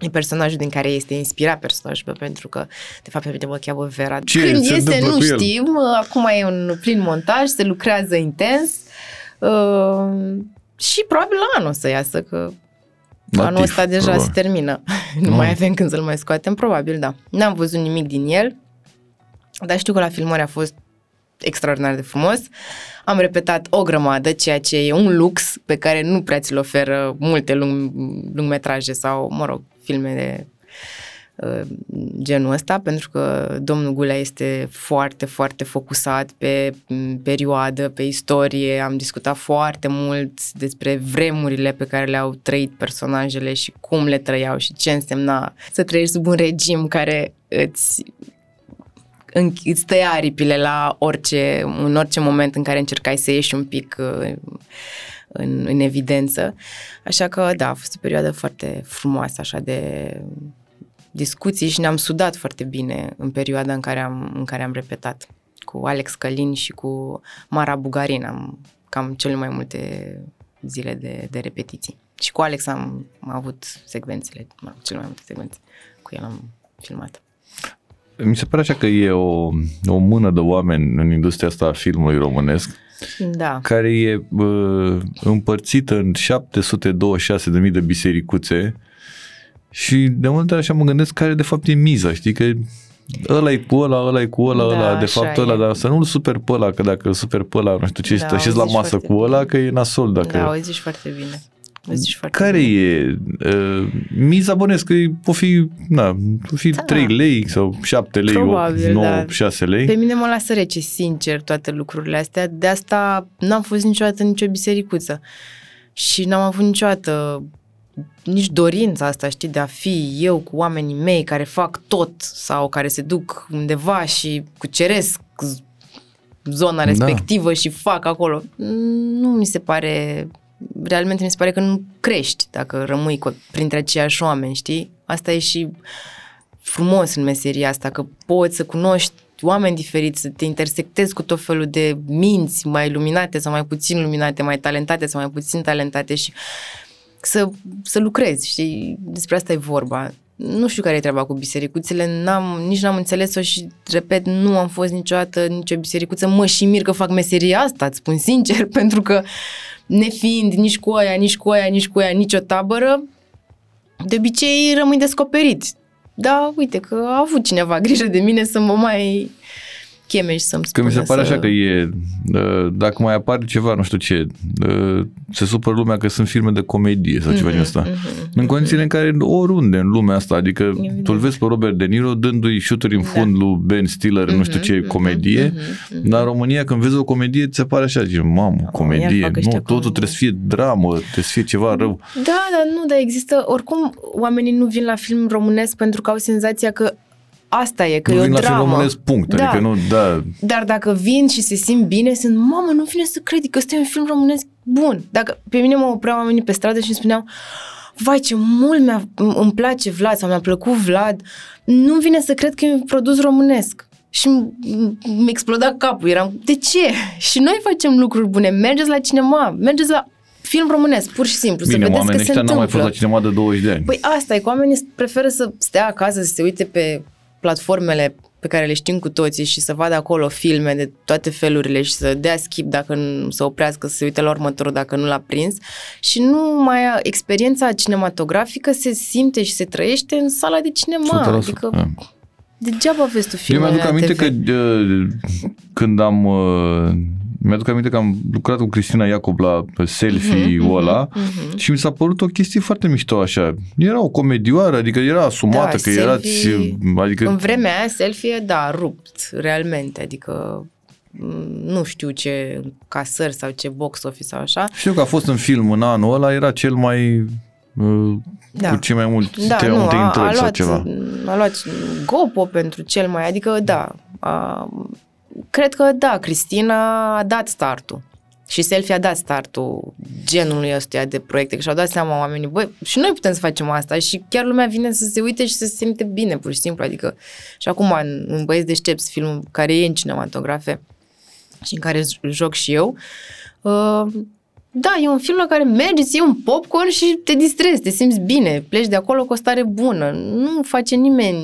[SPEAKER 2] e personajul din care este inspirat personajul meu, pentru că, de fapt, pe mine mă cheamă Vera.
[SPEAKER 1] Ce
[SPEAKER 2] Când
[SPEAKER 1] se
[SPEAKER 2] este,
[SPEAKER 1] întâmplă
[SPEAKER 2] nu
[SPEAKER 1] cu el?
[SPEAKER 2] știm, acum e un plin montaj, se lucrează intens uh, și probabil la anul o să iasă, că
[SPEAKER 1] La
[SPEAKER 2] Anul
[SPEAKER 1] TIF,
[SPEAKER 2] ăsta deja
[SPEAKER 1] probabil.
[SPEAKER 2] se termină. (laughs) nu
[SPEAKER 1] Nu.
[SPEAKER 2] mai avem când să-l mai scoatem, probabil, da. N-am văzut nimic din el, dar știu că la filmări a fost extraordinar de frumos. Am repetat o grămadă, ceea ce e un lux pe care nu prea ți-l oferă multe lung, lungmetraje sau, mă rog, filme de uh, genul ăsta, pentru că domnul Gulea este foarte, foarte focusat pe m, perioadă, pe istorie. Am discutat foarte mult despre vremurile pe care le-au trăit personajele și cum le trăiau și ce însemna să trăiești sub un regim care îți înch- îți tăia aripile la orice, în orice moment în care încercai să ieși un pic uh, în, în evidență. Așa că, da, a fost o perioadă foarte frumoasă, așa de discuții și ne-am sudat foarte bine în perioada în care am, în care am repetat. Cu Alex Călin și cu Mara Bugarin am cam cele mai multe zile de, de repetiții. Și cu Alex am, am avut secvențele, mă rog, cele mai multe secvențe. Cu el am filmat.
[SPEAKER 1] Mi se pare așa că e o, o mână de oameni în industria asta a filmului românesc
[SPEAKER 2] Da.
[SPEAKER 1] care e uh, împărțită în 726.000 de bisericuțe și de multe ori așa mă gândesc care de fapt e miza, știi, că ăla e cu ăla, ăla e cu ăla,
[SPEAKER 2] Da,
[SPEAKER 1] ăla, de
[SPEAKER 2] așa
[SPEAKER 1] fapt
[SPEAKER 2] e.
[SPEAKER 1] ăla, dar să nu-l super pe ăla, că dacă îl super pe ăla, nu știu ce,
[SPEAKER 2] Da,
[SPEAKER 1] da,
[SPEAKER 2] o
[SPEAKER 1] așezi la
[SPEAKER 2] zici
[SPEAKER 1] masă
[SPEAKER 2] foarte
[SPEAKER 1] cu ăla,
[SPEAKER 2] bine.
[SPEAKER 1] că e nasol dacă...
[SPEAKER 2] Da, o zici foarte bine. O zici foarte
[SPEAKER 1] care
[SPEAKER 2] bine.
[SPEAKER 1] e uh, miza bănesc că o fi, na, o fi
[SPEAKER 2] Da.
[SPEAKER 1] 3 lei sau 7 lei,
[SPEAKER 2] Probabil,
[SPEAKER 1] 8, 9,
[SPEAKER 2] da.
[SPEAKER 1] 6 lei.
[SPEAKER 2] Pe mine mă lasă rece, sincer, toate lucrurile astea. De asta n-am fost niciodată în nicio bisericuță. Și n-am avut niciodată nici dorința asta, știi, de a fi eu cu oamenii mei care fac tot sau care se duc undeva și cuceresc z- zona
[SPEAKER 1] Da.
[SPEAKER 2] respectivă și fac acolo. Nu mi se pare, realmente mi se pare că nu crești dacă rămâi cu, printre aceiași oameni, știi? Asta e și frumos în meseria asta, că poți să cunoști oameni diferiți, să te intersectezi cu tot felul de minți mai luminate sau mai puțin luminate, mai talentate sau mai puțin talentate și să, să lucrezi, știi? Despre asta e vorba. Nu știu care e treaba cu bisericuțele, n-am, nici n-am înțeles-o și, repet, nu am fost niciodată în nicio bisericuță. Mă și mir că fac meseria asta, îți spun sincer, (laughs) pentru că nefiind nici cu aia, nici cu aia, nici cu aia, nicio tabără, de obicei rămâi descoperit. Da, uite că a avut cineva (laughs) grijă de mine să mă mai chemeș și să-mi
[SPEAKER 1] Că
[SPEAKER 2] spună
[SPEAKER 1] mi se pare
[SPEAKER 2] să...
[SPEAKER 1] așa că e, uh, dacă mai apare ceva, nu știu ce, uh, se supără lumea că sunt filme de comedie sau
[SPEAKER 2] Mhm,
[SPEAKER 1] ceva din asta. În condițiile în care oriunde în lumea asta, adică
[SPEAKER 2] Evident.
[SPEAKER 1] tu îl vezi pe Robert De Niro dându-i șuturi în
[SPEAKER 2] Da.
[SPEAKER 1] fund lui Ben Stiller, nu știu ce, comedie, dar în România când vezi o comedie, ți se pare așa, zici, mamă, comedie,
[SPEAKER 2] fac
[SPEAKER 1] nu,
[SPEAKER 2] ăștia
[SPEAKER 1] totul
[SPEAKER 2] comedie.
[SPEAKER 1] trebuie să fie dramă, trebuie să fie ceva rău.
[SPEAKER 2] Da, dar nu, dar există, oricum oamenii nu vin la film românesc pentru că au senzația că asta e, că
[SPEAKER 1] nu
[SPEAKER 2] e o
[SPEAKER 1] vin la film
[SPEAKER 2] dramă.
[SPEAKER 1] românesc, punct,
[SPEAKER 2] Da.
[SPEAKER 1] adică nu, da,
[SPEAKER 2] Dar dacă vin și se simt bine, sunt, mamă, nu vine să cred că ăsta e un film românesc bun. Dacă pe mine mă opreau oamenii pe stradă și îmi spuneau, vai ce mult mi-a, îmi place Vlad sau mi-a plăcut Vlad, nu vine să cred că e un produs românesc. Și mi exploda capul, eram, de ce? (laughs) Și noi facem lucruri bune, mergeți la cinema, mergeți la film românesc, pur și simplu,
[SPEAKER 1] bine,
[SPEAKER 2] să vedeți
[SPEAKER 1] oamenii
[SPEAKER 2] că se
[SPEAKER 1] ăștia n-au mai
[SPEAKER 2] întâmplă.
[SPEAKER 1] fost la cinema de 20 de ani.
[SPEAKER 2] Păi asta e, că oamenii preferă să stea acasă, să se uite pe platformele pe care le știm cu toții și să vadă acolo filme de toate felurile și să dea skip dacă nu să oprească, să se uite la următorul dacă nu l-a prins și nu mai experiența cinematografică se simte și se trăiește în sala de cinema.
[SPEAKER 1] 100%,
[SPEAKER 2] Adică
[SPEAKER 1] da.
[SPEAKER 2] degeaba vezi tu
[SPEAKER 1] Eu
[SPEAKER 2] filmele
[SPEAKER 1] mi-aduc
[SPEAKER 2] la
[SPEAKER 1] aminte
[SPEAKER 2] TV.
[SPEAKER 1] că uh, când am uh, mi-aduc aminte că am lucrat cu Cristina Iacob la selfie-ul
[SPEAKER 2] Mhm,
[SPEAKER 1] ăla
[SPEAKER 2] mhm.
[SPEAKER 1] și mi s-a părut o chestie foarte mișto așa. Era o comedioară, adică era asumată
[SPEAKER 2] Da,
[SPEAKER 1] că erați,
[SPEAKER 2] selfie-
[SPEAKER 1] adică
[SPEAKER 2] În vremea aia, selfie, da, rupt, realmente, adică m, nu știu ce casări sau ce box office sau așa.
[SPEAKER 1] știu că a fost în film în anul ăla, era cel mai uh,
[SPEAKER 2] Da.
[SPEAKER 1] cu cei mai mulți
[SPEAKER 2] Da,
[SPEAKER 1] te-
[SPEAKER 2] nu,
[SPEAKER 1] multe
[SPEAKER 2] a, a,
[SPEAKER 1] intrări sau
[SPEAKER 2] luat,
[SPEAKER 1] ceva.
[SPEAKER 2] a luat Gopo pentru cel mai, adică da, a, cred că da, Cristina a dat startul. Și selfie a dat startul genului ăstuia de proiecte, că și-au dat seama oamenii, băi, și noi putem să facem asta și chiar lumea vine să se uite și să se simte bine, pur și simplu, adică și acum în, în Băieți Deștepți, filmul care e în cinematografe și în care j- joc și eu, uh, da, e un film la care mergi, îți iei un popcorn și te distrezi, te simți bine, pleci de acolo cu o stare bună. Nu face nimeni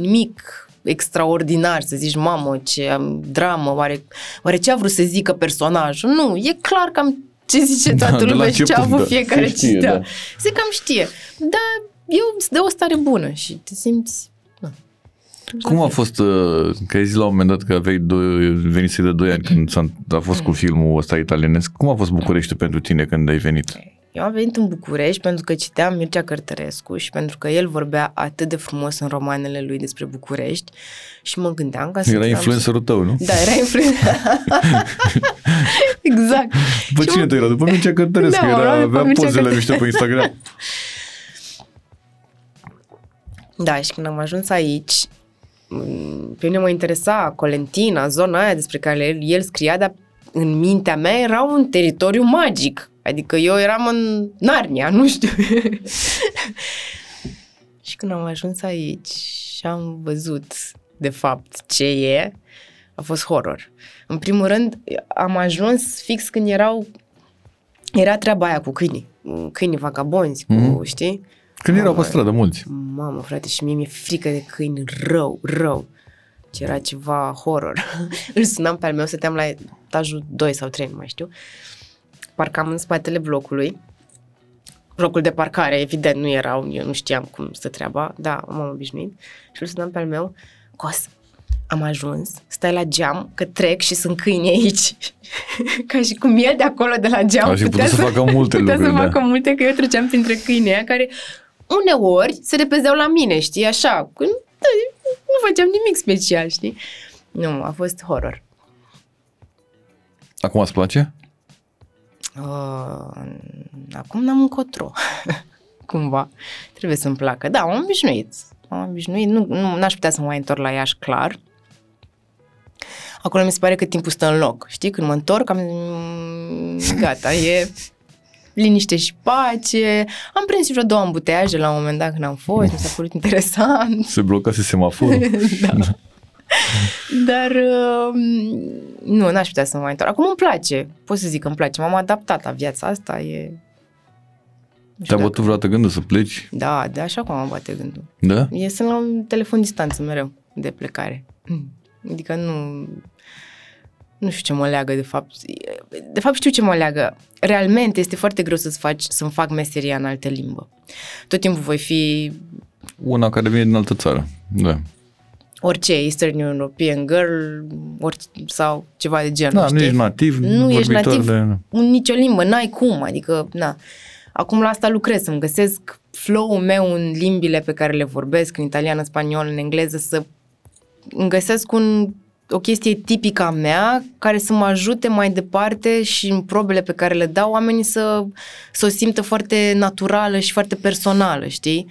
[SPEAKER 2] nimic extraordinar, să zici, mamă, ce am, dramă, oare, oare ce a vrut să zică personajul? Nu, e clar cam ce zice
[SPEAKER 1] Da,
[SPEAKER 2] toată
[SPEAKER 1] de la
[SPEAKER 2] lumea și ce a
[SPEAKER 1] început,
[SPEAKER 2] avut
[SPEAKER 1] da.
[SPEAKER 2] fiecare
[SPEAKER 1] Se știe,
[SPEAKER 2] citea.
[SPEAKER 1] da.
[SPEAKER 2] Se cam știe. Dar eu îți dă o stare bună și te simți... Na.
[SPEAKER 1] Cum a fost, uh, că ai zis la un moment dat că aveai doi, venise de 2 ani când s-a, a fost cu filmul ăsta italienesc, cum a fost București pentru tine când ai venit?
[SPEAKER 2] Eu am venit în București pentru că citeam Mircea Cărtărescu și pentru că el vorbea atât de frumos în romanele lui despre București și mă gândeam ca să...
[SPEAKER 1] Era
[SPEAKER 2] am-
[SPEAKER 1] influencerul tău, nu?
[SPEAKER 2] Da, era influencer. (laughs) exact.
[SPEAKER 1] După
[SPEAKER 2] Și
[SPEAKER 1] cine
[SPEAKER 2] mă-
[SPEAKER 1] te era? După Mircea Cărtărescu,
[SPEAKER 2] Da, mă
[SPEAKER 1] era,
[SPEAKER 2] luam după
[SPEAKER 1] avea
[SPEAKER 2] Mircea
[SPEAKER 1] pozele
[SPEAKER 2] Cărtărescu.
[SPEAKER 1] mișto pe Instagram. (laughs)
[SPEAKER 2] Da, și când am ajuns aici, m, pe mine mă interesa Colentina, zona aia despre care el, el scria, dar în mintea mea era un teritoriu magic. Adică eu eram în Narnia, nu știu. (laughs) și când am ajuns aici și am văzut, de fapt, ce e, a fost horror. În primul rând, am ajuns fix când erau era treaba aia cu câinii, câinii vagabonzi, cu,
[SPEAKER 1] Mhm.
[SPEAKER 2] știi?
[SPEAKER 1] Când erau pe
[SPEAKER 2] Mamă,
[SPEAKER 1] stradă mulți.
[SPEAKER 2] Mamă, frate, și mie mi-e frică de câini rău, rău. Ce era ceva horror. (laughs) Îl sunam pe al meu, stăteam la etajul 2 sau 3, nu mai știu. Parcam în spatele blocului. Blocul de parcare, evident, nu erau, eu nu știam cum stă treaba, da, m-am obișnuit. Și îl sunam pe al meu, Cos, am ajuns, stai la geam, că trec și sunt câini aici. (laughs) Ca și cum el de acolo, de la geam,
[SPEAKER 1] Ar fi
[SPEAKER 2] putea
[SPEAKER 1] putut să facă multe
[SPEAKER 2] putea
[SPEAKER 1] lucruri,
[SPEAKER 2] să
[SPEAKER 1] da.
[SPEAKER 2] facă multe, că eu treceam printre câinii aia care uneori se repezeau la mine, știi, așa. Când, da, nu făceam nimic special, știi? Nu, a fost horror.
[SPEAKER 1] Acum îți place?
[SPEAKER 2] Uh, acum n-am încotro. (laughs) Cumva. Trebuie să-mi placă. Da, am obișnuit. Am obișnuit. Nu, nu, n-aș putea să mă mai întorc la Iași, clar. Acolo mi se pare că timpul stă în loc. Știi, când mă întorc, am... Gata, e liniște și pace. Am prins și vreo două ambuteiaje la un moment dat când am fost, mi s-a părut interesant.
[SPEAKER 1] Se blocase semaforul. (laughs)
[SPEAKER 2] da. (laughs) Dar uh, nu, n-aș putea să mă mai întorc. Acum îmi place, pot să zic că îmi place. M-am adaptat la viața asta, e... Nu știu
[SPEAKER 1] Te-a
[SPEAKER 2] dacă-
[SPEAKER 1] bătut vreodată gândul să pleci?
[SPEAKER 2] Da, de așa cum mă bate gândul.
[SPEAKER 1] Da?
[SPEAKER 2] E sunt la un telefon distanță mereu de plecare. Mm. (clears throat) Adică nu... Nu știu ce mă leagă, de fapt. De fapt știu ce mă leagă. Realmente este foarte greu să-ți faci, să-mi fac meseria în altă limbă. Tot timpul voi fi
[SPEAKER 1] Una care vine din altă țară. Da.
[SPEAKER 2] Orice, Eastern European Girl orice, sau ceva de genul,
[SPEAKER 1] Da, nu
[SPEAKER 2] știi?
[SPEAKER 1] ești nativ,
[SPEAKER 2] Nu ești
[SPEAKER 1] vorbitor
[SPEAKER 2] nativ
[SPEAKER 1] de...
[SPEAKER 2] în nicio limbă, n-ai cum, adică, na. Acum la asta lucrez, să-mi găsesc flow-ul meu în limbile pe care le vorbesc, în italiană, spaniol, în engleză, să îmi găsesc un, o chestie tipică a mea care să mă ajute mai departe și în probele pe care le dau oamenii să, să o simtă foarte naturală și foarte personală, știi?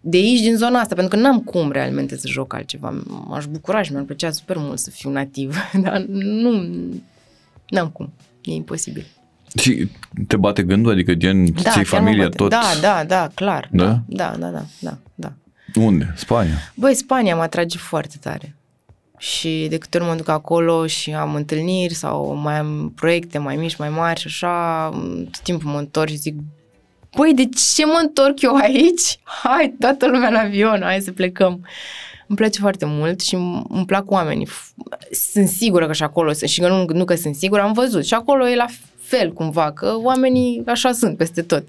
[SPEAKER 2] De aici, din zona asta, pentru că n-am cum realmente să joc altceva. M-aș bucura și mi-ar plăcea super mult să fiu nativ, (laughs) dar nu, n-am cum. E imposibil.
[SPEAKER 1] Și te bate gândul? Adică gen, da, ții
[SPEAKER 2] chiar mă
[SPEAKER 1] familia
[SPEAKER 2] bate.
[SPEAKER 1] tot?
[SPEAKER 2] Da, da, da, clar.
[SPEAKER 1] Da?
[SPEAKER 2] Da, da, da, da, da. da.
[SPEAKER 1] Unde? Spania?
[SPEAKER 2] Băi, Spania mă atrage foarte tare. Și de câte ori mă duc acolo și am întâlniri sau mai am proiecte mai mici, mai mari și așa, tot timpul mă întorc și zic, băi, de ce mă întorc eu aici? Hai, toată lumea în avion, hai să plecăm. Îmi place foarte mult și îmi îmi plac oamenii. Sunt sigură că și acolo sunt, și că nu, nu că sunt sigură, am văzut. Și acolo e la fel cumva, că oamenii așa sunt peste tot.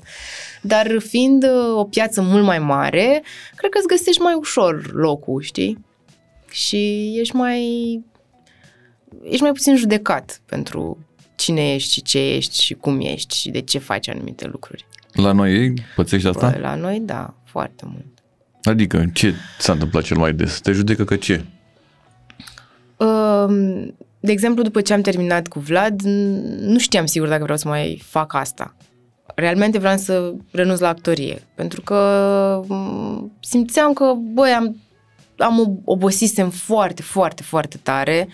[SPEAKER 2] Dar fiind uh, o piață mult mai mare, cred că îți găsești mai ușor locul, știi? Și ești mai ești mai puțin judecat pentru cine ești și ce ești și cum ești și de ce faci anumite lucruri.
[SPEAKER 1] La noi ei pățești asta?
[SPEAKER 2] Bă, la noi, da, foarte mult.
[SPEAKER 1] Adică, ce s-a întâmplat cel mai des? Te judecă că ce?
[SPEAKER 2] Um, De exemplu, după ce am terminat cu Vlad, n- nu știam sigur dacă vreau să mai fac asta. Realmente vreau să renunț la actorie, pentru că m, simțeam că, băi, am, am obosisem foarte, foarte, foarte tare.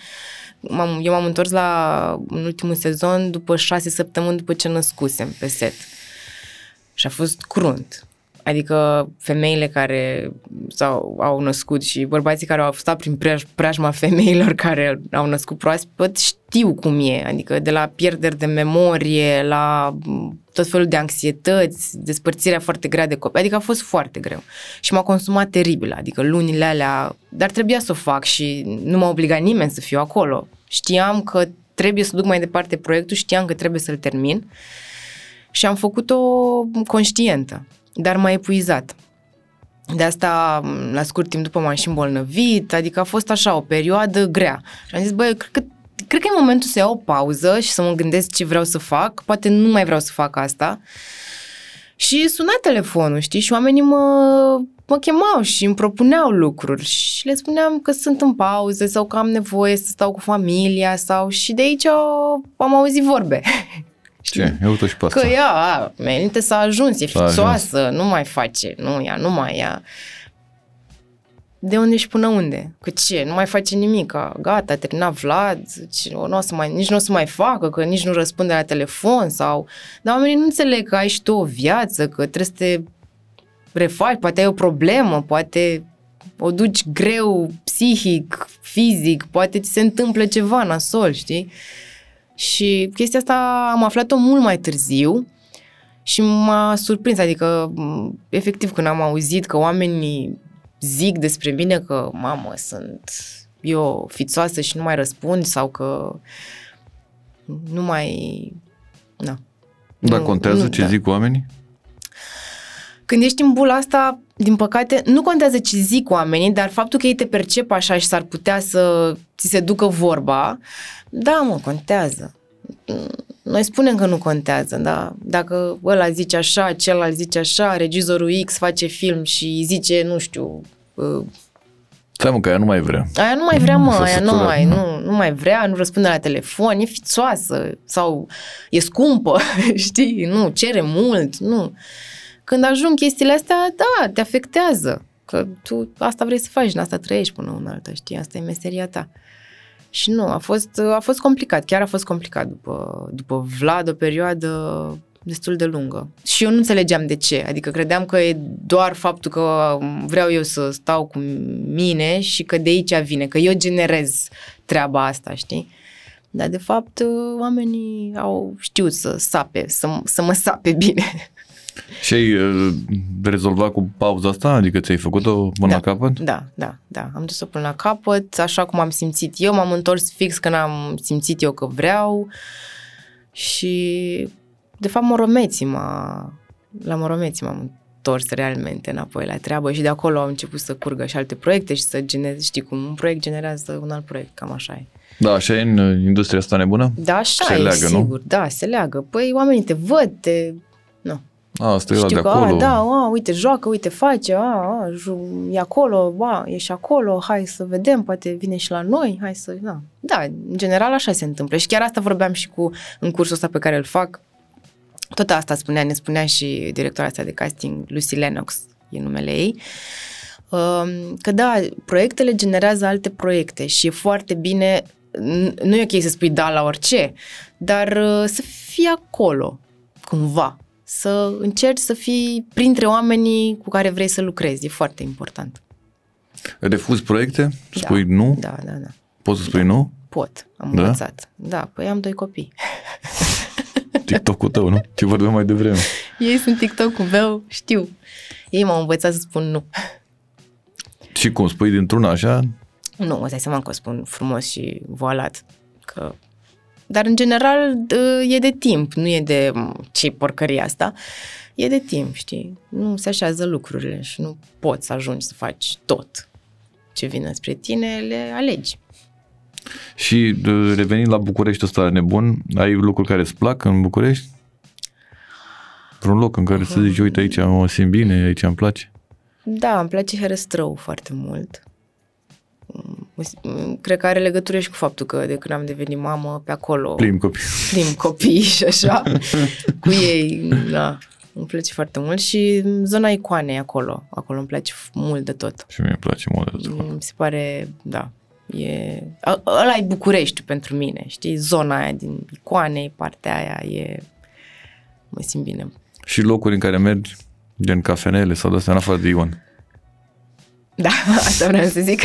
[SPEAKER 2] M-am, eu m-am întors la în ultimul sezon după șase săptămâni după ce născusem pe set. Și a fost crunt. Adică femeile care sau au născut și bărbații care au stat prin preaj, preajma femeilor (laughs) care au născut proaspăt știu cum e. Adică de la pierderi de memorie, la m, tot felul de anxietăți, despărțirea foarte grea de copii. Adică a fost foarte greu. Și m-a consumat teribil. Adică lunile alea... Dar trebuia să o fac și nu m-a obligat nimeni să fiu acolo. Știam că trebuie să duc mai departe proiectul, știam că trebuie să-l termin și am făcut-o conștientă, dar m-a epuizat. De asta, m, la scurt timp după m-am și îmbolnăvit, adică a fost așa o perioadă grea. Și am zis, băi, cred că, cred că e momentul să iau o pauză și să mă gândesc ce vreau să fac, poate nu mai vreau să fac asta. Și suna telefonul, știi, și oamenii mă, mă chemau și îmi propuneau lucruri și le spuneam că sunt în pauză sau că am nevoie să stau cu familia sau și de aici am auzit vorbe. (laughs)
[SPEAKER 1] Ce? Eu tot și pe asta.
[SPEAKER 2] Că ea, a, Melinte s-a ajuns, e
[SPEAKER 1] S-a ajuns.
[SPEAKER 2] fițoasă, nu mai face, nu, ea nu mai ia. De unde și până unde? Că ce? Nu mai face nimic, gata, a terminat Vlad, ce, nu o să mai, nici nu o să mai facă, că nici nu răspunde la telefon sau... Dar oamenii nu înțeleg că ai și tu o viață, că trebuie să te refaci, poate ai o problemă, poate o duci greu psihic, fizic, poate ți se întâmplă ceva nasol, știi? Și chestia asta am aflat-o mult mai târziu și m-a surprins, adică m, efectiv când am auzit că oamenii zic despre mine că, mamă, sunt eu fițoasă și nu mai răspund sau că nu mai... Na.
[SPEAKER 1] Dar
[SPEAKER 2] Nu-
[SPEAKER 1] contează
[SPEAKER 2] nu,
[SPEAKER 1] ce
[SPEAKER 2] da.
[SPEAKER 1] zic oamenii?
[SPEAKER 2] Când ești în bula asta, din păcate, nu contează ce zic oamenii, dar faptul că ei te percep așa și s-ar putea să ți se ducă vorba, da, mă, contează. Noi spunem că nu contează, da? Dacă ăla zice așa, celălalt zice așa, regizorul X face film și zice, nu știu, uh,
[SPEAKER 1] Stai mă, că ea nu mai vrea.
[SPEAKER 2] aia nu mai vrea, mă,
[SPEAKER 1] S-a
[SPEAKER 2] aia nu
[SPEAKER 1] săturat,
[SPEAKER 2] mai,
[SPEAKER 1] da.
[SPEAKER 2] nu, nu mai vrea, nu răspunde la telefon, e fițoasă sau e scumpă, (laughs) știi, nu, cere mult, nu. Când ajung chestiile astea, da, te afectează, că tu asta vrei să faci, în asta trăiești până una alta, știi, asta e meseria ta. Și nu, a fost, a fost complicat, chiar a fost complicat după, după Vlad, o perioadă destul de lungă. Și eu nu înțelegeam de ce, adică credeam că e doar faptul că vreau eu să stau cu mine și că de aici vine, că eu generez treaba asta, știi? Dar de fapt oamenii au știut să sape, să, să mă sape bine.
[SPEAKER 1] Și ai uh, rezolvat cu pauza asta? Adică ți-ai făcut-o până la capăt?
[SPEAKER 2] Da, da, da. Am dus-o până la capăt, așa cum am simțit eu. M-am întors fix când am simțit eu că vreau și de fapt moromeții m-a... La moromeții m-am întors realmente înapoi la treabă și de acolo au început să curgă și alte proiecte și să genereze, știi cum un proiect generează un alt proiect, cam așa e.
[SPEAKER 1] Da, așa e în uh, industria asta nebună?
[SPEAKER 2] Da, așa
[SPEAKER 1] Se
[SPEAKER 2] e,
[SPEAKER 1] leagă, nu?
[SPEAKER 2] sigur, da, se leagă. Păi oamenii te văd, te... Nu.
[SPEAKER 1] A, asta e ăla de
[SPEAKER 2] Știu că,
[SPEAKER 1] acolo.
[SPEAKER 2] a, da, a, uite, joacă, uite, face, a, a, ju- e acolo, a, e și acolo, hai să vedem, poate vine și la noi, hai să, da. Da, în general așa se întâmplă și chiar asta vorbeam și cu, în cursul ăsta pe care îl fac, tot asta spunea, ne spunea și directora asta de casting, Lucy Lennox, e numele ei, um, că da, proiectele generează alte proiecte și e foarte bine, n- nu e ok să spui da la orice, dar uh, să fii acolo, cumva, să încerci să fii printre oamenii cu care vrei să lucrezi, e foarte important.
[SPEAKER 1] Refuzi proiecte? Spui
[SPEAKER 2] da,
[SPEAKER 1] nu?
[SPEAKER 2] Da, da, da.
[SPEAKER 1] Poți să spui nu?
[SPEAKER 2] Pot, am
[SPEAKER 1] Da?
[SPEAKER 2] învățat. Da, păi am doi copii. (laughs)
[SPEAKER 1] TikTok-ul tău, nu? Ce vorbeam mai devreme.
[SPEAKER 2] Ei sunt TikTok-ul meu, știu. Ei m-au învățat să spun nu.
[SPEAKER 1] Și cum, spui dintr-una așa?
[SPEAKER 2] Nu, îți dai seama că o spun frumos și voalat. Că... Dar, în general, d- e de timp, nu e de "M, ce porcărie asta. E de timp, știi? Nu se așează lucrurile și nu poți să ajungi să faci tot ce vine spre tine, le alegi.
[SPEAKER 1] Și de- revenind la București ăsta nebun, ai lucruri care îți plac în București? Vreun loc în care să zici, uite aici mă simt bine, aici îmi place.
[SPEAKER 2] Da, îmi place Herăstrău foarte mult. Mm, Cred că are legătură și cu faptul că de când am devenit mamă, pe acolo
[SPEAKER 1] Plim copii.
[SPEAKER 2] plim copii și așa, (laughs) cu ei, da, îmi place foarte mult și zona icoanei acolo, acolo îmi place f- mult de tot.
[SPEAKER 1] Și mie îmi place mult de tot.
[SPEAKER 2] Mi se pare, da, e, a- ăla e București pentru mine, știi, zona aia din icoanei, partea aia e, mă simt bine.
[SPEAKER 1] Și locuri în care mergi, gen cafenele sau de-astea, în afară de Ion.
[SPEAKER 2] Da, (laughs) asta vreau să zic.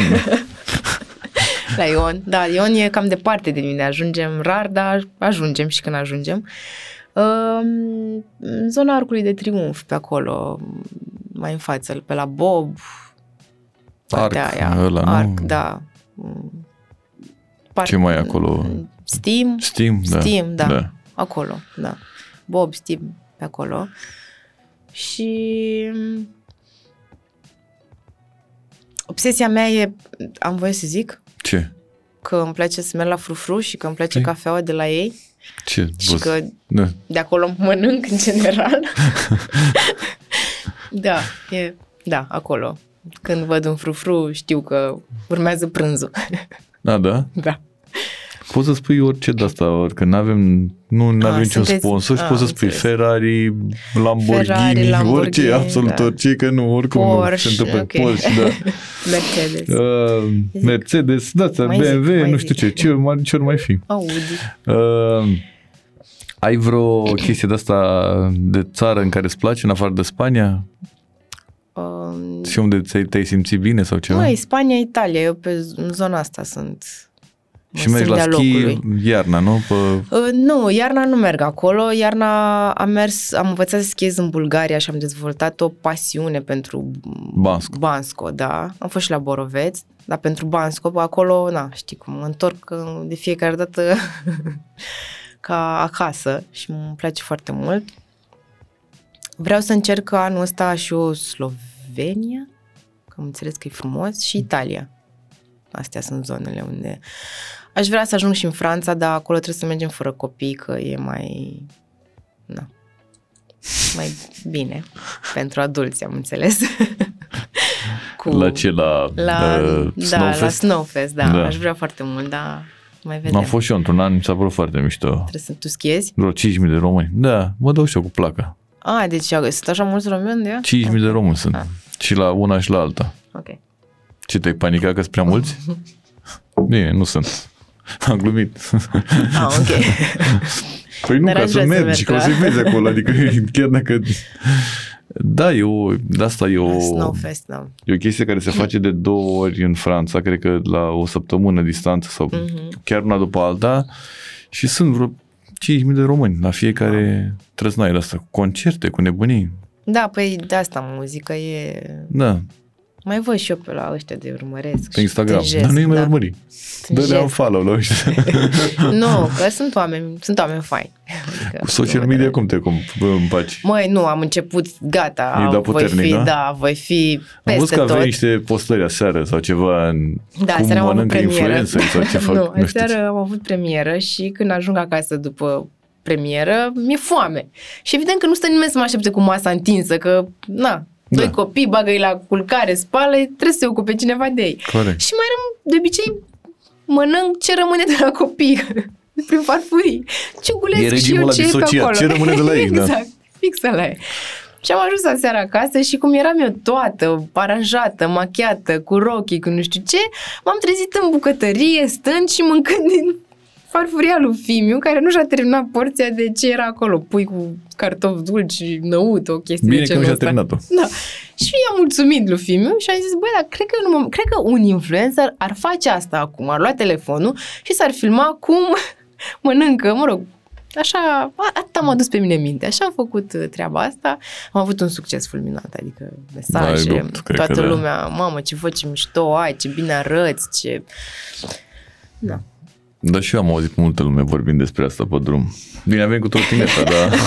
[SPEAKER 2] (laughs) La Ion. Da, Ion e cam departe de mine. Ajungem rar, dar ajungem și când ajungem. Um, în zona Arcului de Triunf, pe acolo, mai în față, pe la Bob. partea
[SPEAKER 1] Arc,
[SPEAKER 2] aia.
[SPEAKER 1] ăla, nu?
[SPEAKER 2] Arc, da. Mm. Par-
[SPEAKER 1] Ce mai e acolo?
[SPEAKER 2] Steam.
[SPEAKER 1] Steam, da.
[SPEAKER 2] Steam, da.
[SPEAKER 1] da.
[SPEAKER 2] Acolo, da. Bob, Steam, pe acolo. Și obsesia mea e, am voie să zic,
[SPEAKER 1] Ce?
[SPEAKER 2] că îmi place să merg la frufru și că îmi place
[SPEAKER 1] Ei.
[SPEAKER 2] cafeaua de la ei
[SPEAKER 1] Ce?
[SPEAKER 2] și
[SPEAKER 1] Bă,
[SPEAKER 2] că
[SPEAKER 1] da.
[SPEAKER 2] de acolo mănânc în general. (laughs) da, e, da, acolo. Când văd un frufru, știu că urmează prânzul.
[SPEAKER 1] da, da?
[SPEAKER 2] da.
[SPEAKER 1] Poți să spui orice de asta, că nu avem, nu avem
[SPEAKER 2] Ah,
[SPEAKER 1] niciun
[SPEAKER 2] sunteți-
[SPEAKER 1] sponsor și
[SPEAKER 2] ah,
[SPEAKER 1] poți să spui
[SPEAKER 2] înțeles.
[SPEAKER 1] Ferrari, Lamborghini,
[SPEAKER 2] Ferrari, Lamborghini,
[SPEAKER 1] orice, absolut
[SPEAKER 2] da.
[SPEAKER 1] orice, că nu, oricum nu
[SPEAKER 2] Porsche,
[SPEAKER 1] se întâmplă
[SPEAKER 2] ok.
[SPEAKER 1] Porsche, da. (laughs)
[SPEAKER 2] Mercedes.
[SPEAKER 1] Uh,
[SPEAKER 2] Zic.
[SPEAKER 1] Mercedes, da,
[SPEAKER 2] Mai zic,
[SPEAKER 1] BMW,
[SPEAKER 2] mai
[SPEAKER 1] nu
[SPEAKER 2] zic.
[SPEAKER 1] știu ce, ce ori mai, ce ori mai fi.
[SPEAKER 2] Audi.
[SPEAKER 1] Uh, ai vreo chestie de asta de țară în care îți place, în afară de Spania?
[SPEAKER 2] Um,
[SPEAKER 1] Și unde ți-ai, te-ai simțit bine sau ceva?
[SPEAKER 2] Măi, Spania, Italia, eu pe z- în zona asta sunt. Mă
[SPEAKER 1] și mergi
[SPEAKER 2] simt
[SPEAKER 1] la
[SPEAKER 2] de-a
[SPEAKER 1] schi
[SPEAKER 2] locului.
[SPEAKER 1] iarna, nu? Pe,
[SPEAKER 2] Uh, nu, iarna nu merg acolo. Iarna am mers, am învățat să schiez în Bulgaria și am dezvoltat o pasiune pentru
[SPEAKER 1] Bansco.
[SPEAKER 2] Bansco, da. Am fost și la Boroveț, dar pentru Bansco, bă, acolo, na, știi cum, mă întorc uh, de fiecare dată (laughs) ca acasă și îmi place foarte mult. Vreau să încerc anul ăsta și o Slovenia, că am înțeles că e frumos, și Italia. Astea sunt zonele unde... Aș vrea să ajung și în Franța, dar acolo trebuie să mergem fără copii, că e mai... Na, mai bine pentru adulți, am înțeles. (laughs) Cu,
[SPEAKER 1] la ce? La,
[SPEAKER 2] La,
[SPEAKER 1] uh,
[SPEAKER 2] da,
[SPEAKER 1] Snowfest?
[SPEAKER 2] la Snowfest, da.
[SPEAKER 1] Da.
[SPEAKER 2] da. Aș vrea foarte mult, dar mai vedem.
[SPEAKER 1] Am fost și eu într-un an, mi s-a părut foarte mișto.
[SPEAKER 2] Trebuie să tu schiezi?
[SPEAKER 1] Vreo 5.000 de români. Da, mă dau și eu cu placa.
[SPEAKER 2] A, deci sunt așa mulți români de ea?
[SPEAKER 1] 5.000 de români sunt.
[SPEAKER 2] Ah.
[SPEAKER 1] Și la una și la alta.
[SPEAKER 2] Ok.
[SPEAKER 1] Ce te-ai panicat că sunt prea mulți? (laughs) Bine, nu sunt. (laughs) Am glumit.
[SPEAKER 2] Ah, ok. (laughs)
[SPEAKER 1] Păi nu,
[SPEAKER 2] Dar
[SPEAKER 1] ca
[SPEAKER 2] aș
[SPEAKER 1] să
[SPEAKER 2] vrea să
[SPEAKER 1] mergi,
[SPEAKER 2] merg
[SPEAKER 1] că o
[SPEAKER 2] la-
[SPEAKER 1] să vezi acolo, adică (laughs) chiar dacă... Da, e o, de asta e o,
[SPEAKER 2] Snowfest, da.
[SPEAKER 1] e o chestie care se face de două ori în Franța, cred că la o săptămână distanță sau
[SPEAKER 2] Mhm.
[SPEAKER 1] chiar una după alta și sunt vreo 5.000 de români la fiecare trăznaie de asta, cu concerte, cu nebunii.
[SPEAKER 2] Da, păi de asta muzică e...
[SPEAKER 1] Da.
[SPEAKER 2] Mai văd și eu pe la ăștia de urmăresc.
[SPEAKER 1] Pe Instagram.
[SPEAKER 2] Tânjesc,
[SPEAKER 1] Dar nu-i mai
[SPEAKER 2] da.
[SPEAKER 1] urmări. Dă-le un
[SPEAKER 2] Tânjesc.
[SPEAKER 1] follow la (laughs) ăștia.
[SPEAKER 2] Nu, că sunt oameni, sunt oameni faini. Adică,
[SPEAKER 1] Cu social
[SPEAKER 2] nu,
[SPEAKER 1] media
[SPEAKER 2] da.
[SPEAKER 1] cum te cum împaci?
[SPEAKER 2] Măi, nu, am început, gata,
[SPEAKER 1] E da
[SPEAKER 2] voi
[SPEAKER 1] puternic,
[SPEAKER 2] fi,
[SPEAKER 1] da?
[SPEAKER 2] da, voi fi
[SPEAKER 1] Am văzut
[SPEAKER 2] peste
[SPEAKER 1] că aveai
[SPEAKER 2] tot.
[SPEAKER 1] niște postări aseară sau ceva în
[SPEAKER 2] Da,
[SPEAKER 1] cum
[SPEAKER 2] seara am avut
[SPEAKER 1] mănâncă
[SPEAKER 2] premieră.
[SPEAKER 1] influencer sau ce (laughs) fac.
[SPEAKER 2] nu,
[SPEAKER 1] nu știu
[SPEAKER 2] aseară
[SPEAKER 1] ce.
[SPEAKER 2] am avut premieră și când ajung acasă după premieră, mi-e foame. Și evident că nu stă nimeni să mă aștepte cu masa întinsă, că, na, doi
[SPEAKER 1] Da.
[SPEAKER 2] copii, bagă-i la culcare, spală trebuie să se ocupe cineva de ei.
[SPEAKER 1] Corect.
[SPEAKER 2] Și mai răm, de obicei, mănânc ce rămâne de la copii, (laughs) prin farfurii. Ciugulesc
[SPEAKER 1] E
[SPEAKER 2] și
[SPEAKER 1] regimul
[SPEAKER 2] eu
[SPEAKER 1] ăla
[SPEAKER 2] ce e pe
[SPEAKER 1] disociat,
[SPEAKER 2] acolo.
[SPEAKER 1] ce rămâne de la ei, (laughs) da.
[SPEAKER 2] exact, fix ăla e. Și am ajuns aseară acasă și cum eram eu toată, aranjată, machiată, cu rochii, cu nu știu ce, m-am trezit în bucătărie, stând și mâncând din farfuria lui Fimiu, care nu și-a terminat porția de ce era acolo, pui cu cartofi dulci, năut, o chestie
[SPEAKER 1] Bine
[SPEAKER 2] de
[SPEAKER 1] că nu
[SPEAKER 2] genul
[SPEAKER 1] și-a
[SPEAKER 2] ăsta.
[SPEAKER 1] terminat-o.
[SPEAKER 2] Da. Și i-am mulțumit lui Fimiu și am zis, băi, dar cred că, nu mă, cred că un influencer ar face asta acum, ar lua telefonul și s-ar filma cum (laughs) mănâncă, mă rog, Așa, a- atât am adus pe mine în minte. Așa am făcut uh, treaba asta. Am avut un succes fulminant, adică mesaje,
[SPEAKER 1] Da, ai lupt, cred
[SPEAKER 2] toată
[SPEAKER 1] că da.
[SPEAKER 2] lumea, mamă, ce faci, ce mișto ai, ce bine arăți, ce... Da.
[SPEAKER 1] Da, și eu am auzit multă lume vorbind despre asta pe drum. Bine, avem cu trotineta, dar (laughs)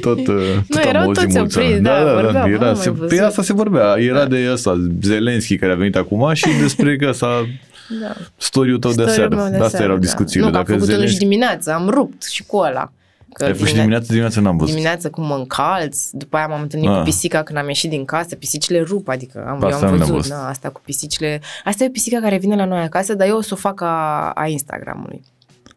[SPEAKER 1] tot, uh, tot am
[SPEAKER 2] erau
[SPEAKER 1] auzit
[SPEAKER 2] toți
[SPEAKER 1] mulți
[SPEAKER 2] opriți,
[SPEAKER 1] oameni.
[SPEAKER 2] da, vorbeam,
[SPEAKER 1] era,
[SPEAKER 2] am
[SPEAKER 1] se,
[SPEAKER 2] mai
[SPEAKER 1] pe
[SPEAKER 2] văzut.
[SPEAKER 1] asta se vorbea. Era de asta, Zelenski care a venit acum și despre că asta
[SPEAKER 2] da.
[SPEAKER 1] story-ul tău de
[SPEAKER 2] Story-ul
[SPEAKER 1] seară.
[SPEAKER 2] meu de
[SPEAKER 1] Asta
[SPEAKER 2] seară,
[SPEAKER 1] erau
[SPEAKER 2] da.
[SPEAKER 1] discuțiile.
[SPEAKER 2] Nu, că am
[SPEAKER 1] Dacă
[SPEAKER 2] făcut unul și
[SPEAKER 1] Zelenski...
[SPEAKER 2] dimineața, am rupt și cu ăla. Că
[SPEAKER 1] Ai fost și dimineața, dimineața n-am văzut.
[SPEAKER 2] dimineața cum mă încalț, după aia m-am întâlnit
[SPEAKER 1] Ah.
[SPEAKER 2] cu pisica când am ieșit din casă, pisicile rup, adică am,
[SPEAKER 1] Asta
[SPEAKER 2] eu am
[SPEAKER 1] nu le-am
[SPEAKER 2] văzut,
[SPEAKER 1] văzut.
[SPEAKER 2] da, asta cu pisicile. Asta e o pisică care vine la noi acasă, dar eu o să o fac a, a Instagramului.